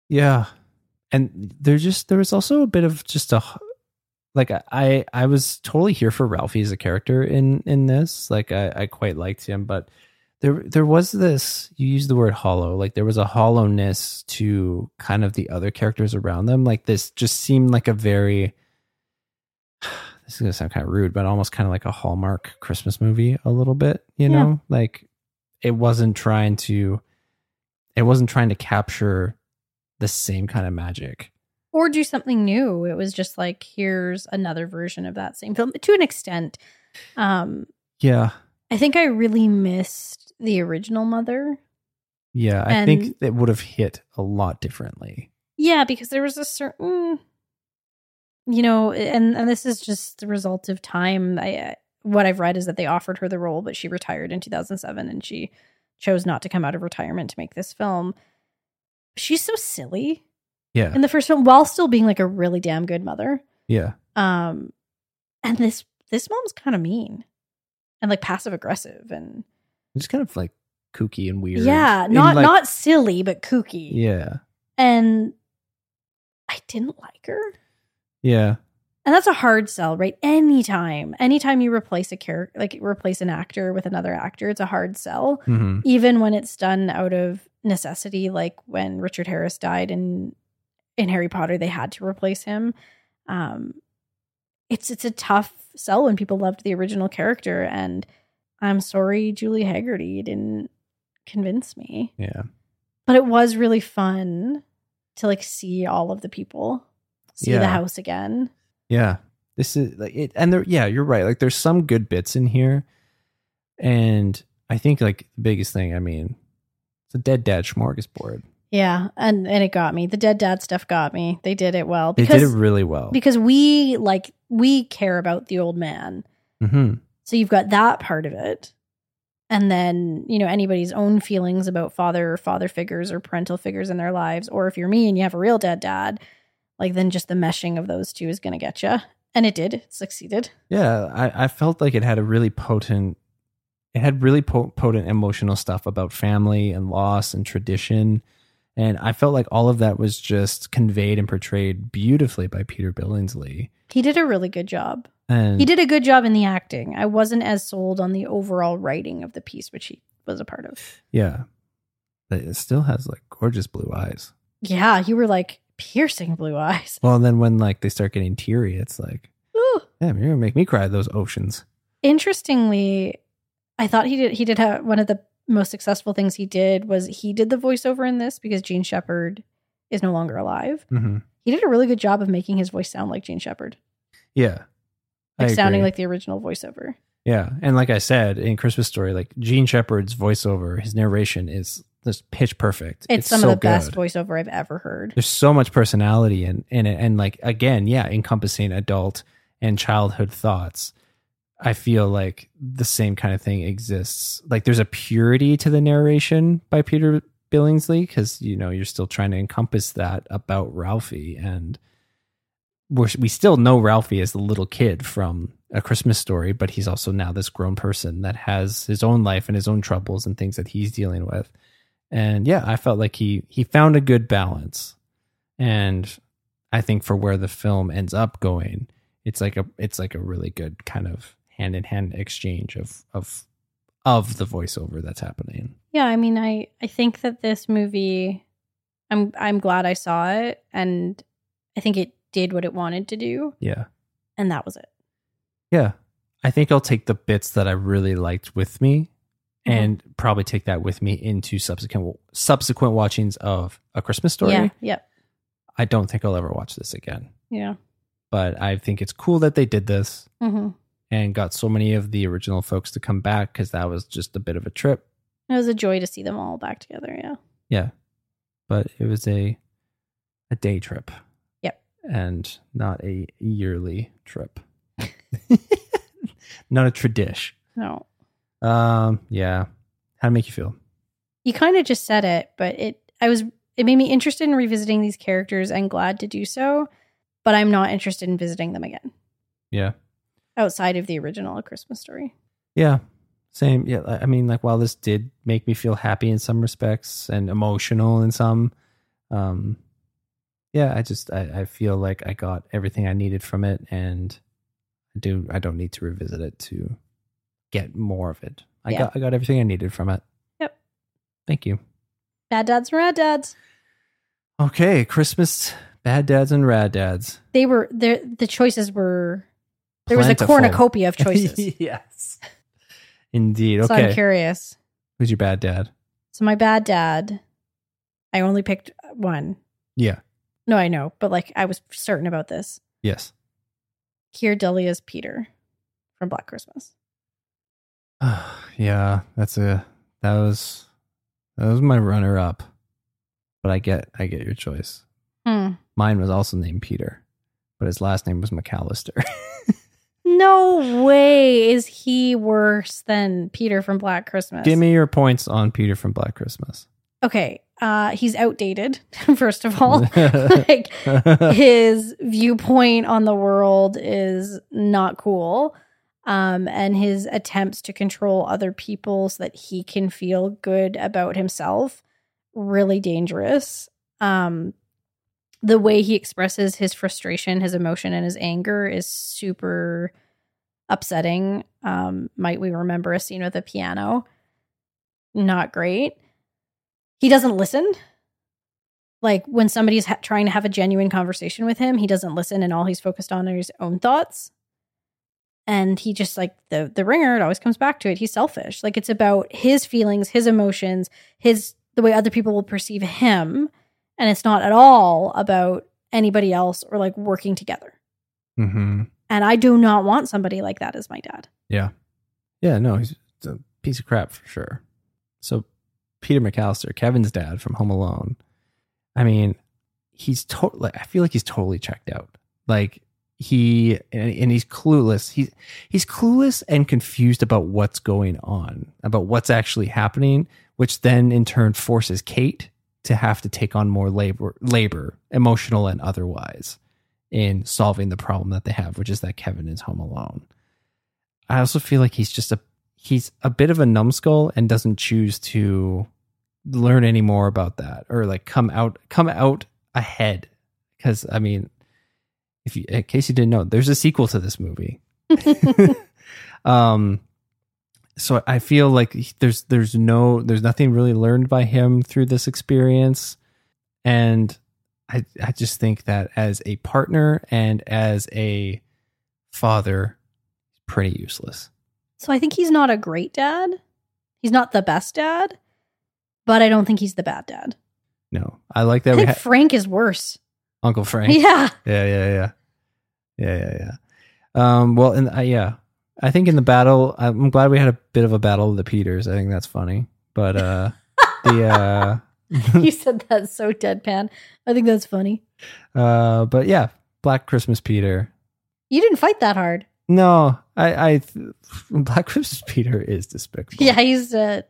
S2: Yeah. And there just there was also a bit of just a like I I was totally here for Ralphie as a character in in this. Like I I quite liked him, but there there was this you used the word hollow like there was a hollowness to kind of the other characters around them like this just seemed like a very this is gonna sound kind of rude but almost kind of like a hallmark christmas movie a little bit you
S1: Yeah.
S2: know like it wasn't trying to it wasn't trying to capture the same kind of magic
S1: or do something new. It was just like here's another version of that same film to an extent. Um,
S2: yeah
S1: I think I really missed the original Mother.
S2: yeah i
S1: And-
S2: think it would have hit a lot differently
S1: Yeah, because there was a certain, you know, and and this is just the result of time. I what I've read is that they offered her the role, but she retired in 2007, and she chose not to come out of retirement to make this film. She's so silly
S2: yeah
S1: in the first film, while still being like a really damn good mother.
S2: yeah
S1: Um, and this this mom's kind of mean and like passive aggressive, and
S2: just kind of like kooky and weird
S1: yeah, not
S2: like,
S1: not silly, but kooky.
S2: yeah
S1: and I didn't like her.
S2: yeah
S1: And that's a hard sell, right? Anytime, anytime you replace a character, like replace an actor with another actor, it's a hard sell.
S2: hmm
S1: Even when it's done out of necessity, like when Richard Harris died in in Harry Potter, they had to replace him. Um, it's it's a tough sell when people loved the original character, and I'm sorry, Julie Hagerty didn't convince me.
S2: yeah
S1: But it was really fun to like see all of the people, see the house again.
S2: Yeah. This is like it and there yeah, you're right. Like there's some good bits in here. And I think like the biggest thing, I mean, it's a dead dad smorgasbord.
S1: Yeah, and and it got me. The dead dad stuff got me. They did it well
S2: They
S1: because
S2: did it really well.
S1: because we like we care about the old man.
S2: hmm
S1: So you've got that part of it. And then, you know, anybody's own feelings about father or father figures or parental figures in their lives or if you're me and you have a real dad, dad, like then just the meshing of those two is going to get you. And it did. It succeeded.
S2: Yeah, I, I felt like it had a really potent it had really po- potent emotional stuff about family and loss and tradition. And I felt like all of that was just conveyed and portrayed beautifully by Peter Billingsley.
S1: He did a really good job.
S2: And
S1: He did a good job in the acting. I wasn't as sold on the overall writing of the piece, which he was a part of.
S2: yeah. But it still has like gorgeous blue eyes.
S1: Yeah, you were like piercing blue eyes.
S2: Well, and then when like they start getting teary, it's like,
S1: Ooh.
S2: damn, you're gonna make me cry those oceans.
S1: Interestingly, I thought he did he did have one of the most successful things he did was he did the voiceover in this because Jean Shepherd is no longer alive.
S2: Mm-hmm.
S1: He did a really good job of making his voice sound like Jean Shepherd,
S2: Yeah,
S1: like sounding like the original voiceover.
S2: yeah, and like I said in Christmas Story, like Jean Shepherd's voiceover, his narration is just pitch perfect.
S1: It's, some
S2: so
S1: of the best voiceover I've ever heard.
S2: There's so much personality in in it, and like again, yeah, encompassing adult and childhood thoughts. I feel like the same kind of thing exists. Like there's a purity to the narration by Peter Billingsley because you know you're still trying to encompass that about Ralphie, and we still know Ralphie as the little kid from A Christmas Story, but he's also now this grown person that has his own life and his own troubles and things that he's dealing with. And yeah, I felt like he he found a good balance, and I think for where the film ends up going, it's like a it's like a really good kind of hand in hand exchange of of of the voiceover that's happening.
S1: Yeah, I mean, I I think that this movie, I'm I'm glad I saw it, and I think it did what it wanted to do,
S2: Yeah.
S1: and that was it.
S2: Yeah. I think I'll take the bits that I really liked with me
S1: Mhm.
S2: and probably take that with me into subsequent subsequent watchings of A Christmas Story.
S1: Yeah, yep,
S2: I don't think I'll ever watch this again.
S1: yeah.
S2: But I think it's cool that they did this
S1: hmm
S2: and got so many of the original folks to come back cuz that was just a bit of a trip.
S1: It was a joy to see them all back together. Yeah.
S2: Yeah. But it was a a day trip.
S1: Yep.
S2: And not a yearly trip. not a tradish.
S1: No,
S2: Um yeah. How to make you feel?
S1: you kind of just said it, but it I was it made me interested in revisiting these characters and glad to do so, but I'm not interested in visiting them again
S2: Yeah.
S1: Outside of the original A Christmas Story.
S2: Yeah. Same. Yeah. I mean, like, while this did make me feel happy in some respects and emotional in some, um, yeah, I just I, I feel like I got everything I needed from it, and I do I don't need to revisit it to get more of it. I
S1: Yeah.
S2: got I got everything I needed from it.
S1: Yep.
S2: Thank you.
S1: Bad dads and rad dads.
S2: Okay, Christmas bad dads and rad dads.
S1: They were there. The choices were there was a
S2: Plentiful.
S1: cornucopia of choices.
S2: yes. Indeed.
S1: So I'm curious.
S2: Who's your bad dad?
S1: So my bad dad, I only picked one.
S2: Yeah.
S1: No, I know, but like I was certain about this.
S2: Yes.
S1: Keir Dullea's Peter from Black Christmas.
S2: yeah, that's a that was that was my runner up. But I get I get your choice.
S1: Hmm.
S2: Mine was also named Peter, but his last name was McAllister.
S1: No way is he worse than Peter from Black Christmas.
S2: Give me your points on Peter from Black Christmas.
S1: Okay, uh, he's outdated. First of all, like his viewpoint on the world is not cool. Um, and his attempts to control other people so that he can feel good about himself really dangerous. Um, the way he expresses his frustration, his emotion, and his anger is super upsetting. Um, might we remember a scene with a piano? Not great. He doesn't listen like when somebody's ha- trying to have a genuine conversation with him he doesn't listen and all he's focused on are his own thoughts and he just like the the ringer it always comes back to it he's selfish like it's about his feelings his emotions his the way other people will perceive him and it's not at all about anybody else or like working together
S2: hmm
S1: and i do not want somebody like that as my dad
S2: Yeah. Yeah, no, he's a piece of crap for sure. So Peter McAllister, Kevin's dad from Home Alone. I mean, he's totally I feel like he's totally checked out. Like he and, and he's clueless. He's he's clueless and confused about what's going on, about what's actually happening, which then in turn forces Kate to have to take on more labor labor, emotional and otherwise, in solving the problem that they have, which is that Kevin is home alone. I also feel like he's just a he's a bit of a numbskull and doesn't choose to learn any more about that or like come out come out ahead. Because I mean if you in case you didn't know there's a sequel to this movie. Um so I feel like there's there's no there's nothing really learned by him through this experience. And I I just think that as a partner and as a father pretty useless.
S1: so i think he's not a great dad he's not the best dad but i don't think he's the bad dad
S2: No, I like
S1: i
S2: that we
S1: think
S2: had
S1: frank is worse
S2: Uncle Frank.
S1: yeah
S2: yeah, yeah, yeah, yeah, yeah, yeah. Um, well, and uh, yeah, I think in the battle, I'm glad we had a bit of a battle of the Peters. I think that's funny, but uh, the uh,
S1: you said that so deadpan. I think that's funny.
S2: uh, but yeah, Black Christmas Peter.
S1: You didn't fight that hard.
S2: No, I, I, Black Christmas Peter is despicable.
S1: Yeah, he's uh,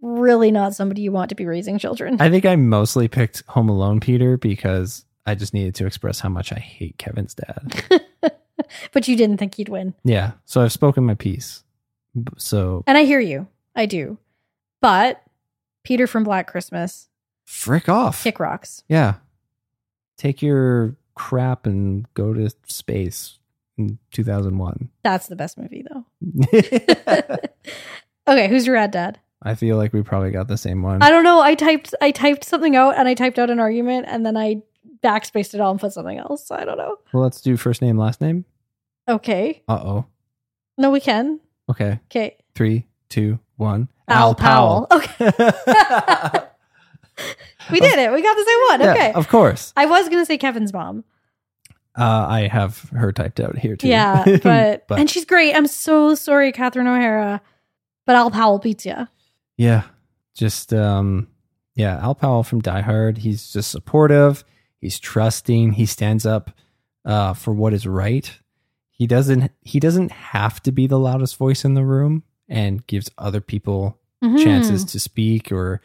S1: really not somebody you want to be raising children.
S2: I think I mostly picked Home Alone Peter because I just needed to express how much I hate Kevin's dad.
S1: but you didn't think he'd win.
S2: yeah, so I've spoken my piece. So
S1: And I hear you. I do. But Peter from Black Christmas,
S2: frick off.
S1: kick rocks.
S2: Yeah. Take your crap and go to space in 2001.
S1: That's the best movie, though. okay, who's your rad dad?
S2: I feel like we probably got the same one.
S1: I don't know. I typed I typed something out and I typed out an argument and then I backspaced it all and put something else. So I don't know.
S2: Well, let's do first name, last name.
S1: Okay.
S2: Uh oh.
S1: No, we can.
S2: Okay.
S1: Okay.
S2: Three, two, one.
S1: Al, Powell. Okay. we did it. We got the same one.
S2: Yeah,
S1: Okay.
S2: of course.
S1: I was gonna say Kevin's mom.
S2: Uh, I have her typed out here too.
S1: Yeah, but, and she's great. I'm so sorry, Catherine O'Hara. But Al Powell beats you.
S2: yeah, just um, yeah. Al Powell from Die Hard. He's just supportive. He's trusting. He stands up uh, for what is right. He doesn't. He doesn't have to be the loudest voice in the room, and gives other people
S1: Mm-hmm.
S2: chances to speak or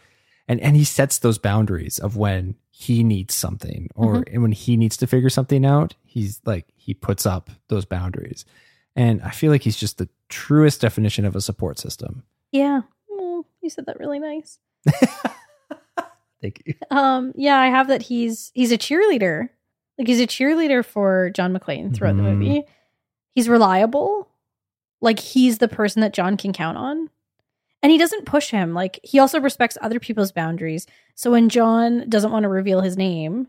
S2: and and he sets those boundaries of when he needs something or and when he needs to figure something out he's like he puts up those boundaries and i feel like he's just the truest definition of a support system
S1: Yeah. Oh, you said that really nice.
S2: Thank you.
S1: Um, yeah, I have that he's he's a cheerleader. Like he's a cheerleader for John McClane throughout the
S2: Mhm.
S1: movie. He's reliable. Like he's the person that John can count on. And he doesn't push him. Like he also respects other people's boundaries. So when John doesn't want to reveal his name,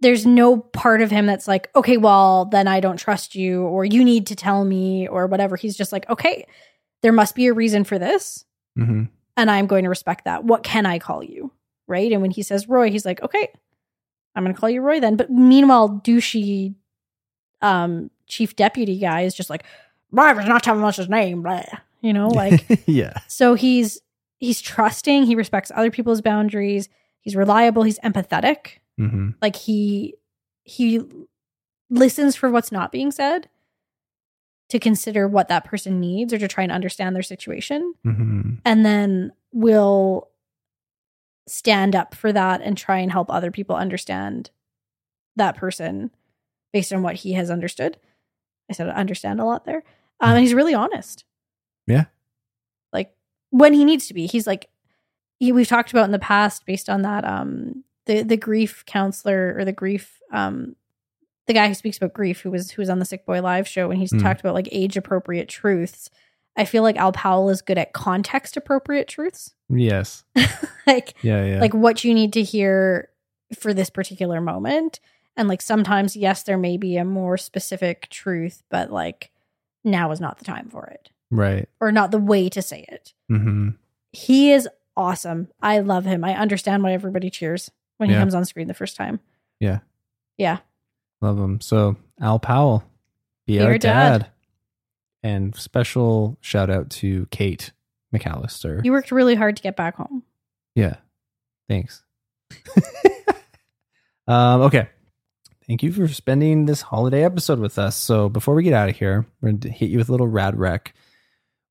S1: there's no part of him that's like, okay, well, then I don't trust you, or you need to tell me, or whatever. He's just like, okay, there must be a reason for this
S2: hmm
S1: and I'm going to respect that. What can I call you? Right. And when he says Roy, he's like, okay, I'm going to call you Roy then. But meanwhile, douchey um, chief deputy guy is just like, I not telling us his name. Blah. You know, like,
S2: yeah.
S1: so he's he's trusting. He respects other people's boundaries. He's reliable. He's empathetic.
S2: hmm
S1: Like he he listens for what's not being said to consider what that person needs or to try and understand their situation
S2: hmm
S1: and then will stand up for that and try and help other people understand that person based on what he has understood. I said understand a lot there. Um, and he's really honest.
S2: Yeah.
S1: Like when he needs to be. He's like he, we've talked about in the past based on that um the the grief counselor or the grief um the guy who speaks about grief who was who was on the Sick Boy Live show and he's
S2: Mm.
S1: talked about like age appropriate truths. I feel like Al Powell is good at context appropriate truths.
S2: Yes.
S1: like
S2: Yeah. Yeah.
S1: like what you need to hear for this particular moment. And like sometimes, yes, there may be a more specific truth, but like now is not the time for it.
S2: right.
S1: Or not the way to say it.
S2: hmm
S1: He is awesome. I love him. I understand why everybody cheers when he
S2: Yeah.
S1: comes on screen the first time.
S2: Yeah.
S1: Yeah.
S2: Love him. So Al Powell, be,
S1: Be
S2: our dad.
S1: dad.
S2: And special shout out to Kate McCallister.
S1: You worked really hard to get back home.
S2: yeah. Thanks. um, okay. Thank you for spending this holiday episode with us. So before we get out of here, we're going to hit you with a little rad rec.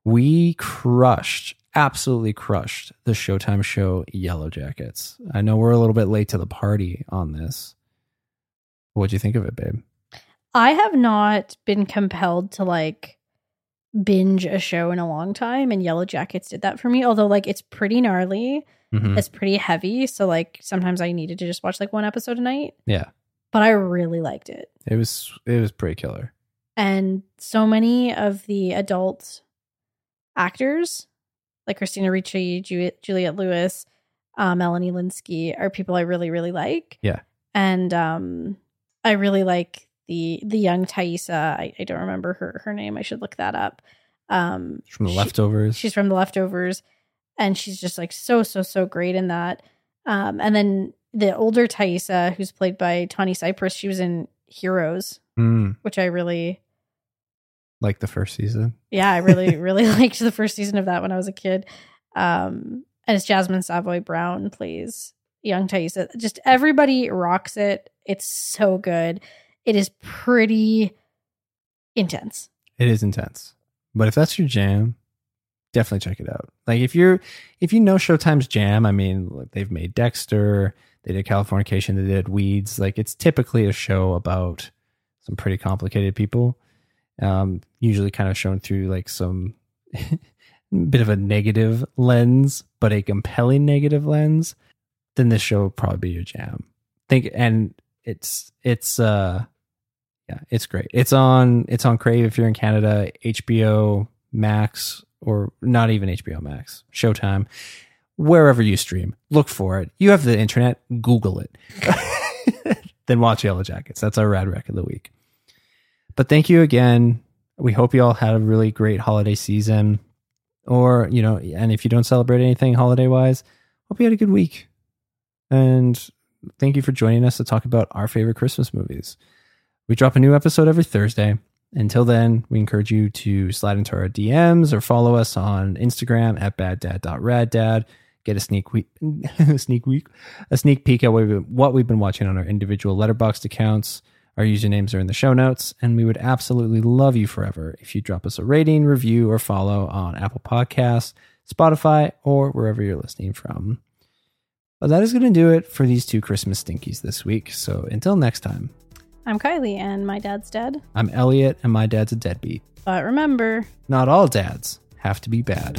S2: We crushed, absolutely crushed the Showtime show Yellow Jackets. I know we're a little bit late to the party on this. What'd you think of it, babe?
S1: I have not been compelled to like binge a show in a long time, and Yellow Jackets did that for me. Although, like, it's pretty gnarly,
S2: Mhm.
S1: it's pretty heavy. So, like, sometimes I needed to just watch like one episode a night,
S2: Yeah.
S1: But I really liked it.
S2: It was it was pretty killer.
S1: And so many of the adult actors, like Christina Ricci, Ju- Juliette Lewis, uh, Melanie Lynskey, are people I really, really like.
S2: Yeah.
S1: And um, I really like the the young Taissa. I, I don't remember her her name. I should look that up. Um,
S2: From the
S1: she-
S2: leftovers.
S1: She's from the leftovers, and she's just like so so so great in that. Um, and then the older Taissa, who's played by Tawny Cypress, she was in Heroes,
S2: Mm,
S1: which I really
S2: like the first season.
S1: yeah, I really, really liked the first season of that when I was a kid. Um, and it's Jasmine Savoy Brown plays young Taissa. Just everybody rocks it. It's so good. It is pretty intense.
S2: It is intense. But if that's your jam, definitely check it out. Like if you're if you know Showtime's jam, I mean, like they've made Dexter, they did Californication, they did Weeds. Like it's typically a show about some pretty complicated people. Um, usually kind of shown through like some bit of a negative lens, but a compelling negative lens, then this show would probably be your jam. Think and it's it's uh yeah, it's great. It's on it's on Crave if you're in Canada, HBO Max or not even HBO Max, Showtime, wherever you stream. Look for it. You have the internet, Google it. then watch Yellow Jackets. That's our rad rec of the week. But thank you again. We hope you all had a really great holiday season. Or, you know, and if you don't celebrate anything holiday wise, hope you had a good week. And thank you for joining us to talk about our favorite Christmas movies. We drop a new episode every Thursday. Until then, we encourage you to slide into our DMs or follow us on Instagram at baddad.raddad. Get a sneak week, a sneak week, a sneak peek at what we've, what we've been watching on our individual Letterboxd accounts. Our usernames are in the show notes, and we would absolutely love you forever if you drop us a rating, review, or follow on Apple Podcasts, Spotify, or wherever you're listening from. But that is going to do it for these two Christmas stinkies this week. So until next time,
S1: I'm Kylie, and my dad's dead.
S2: I'm Elliott, and my dad's a deadbeat.
S1: But remember,
S2: Not all dads have to be bad.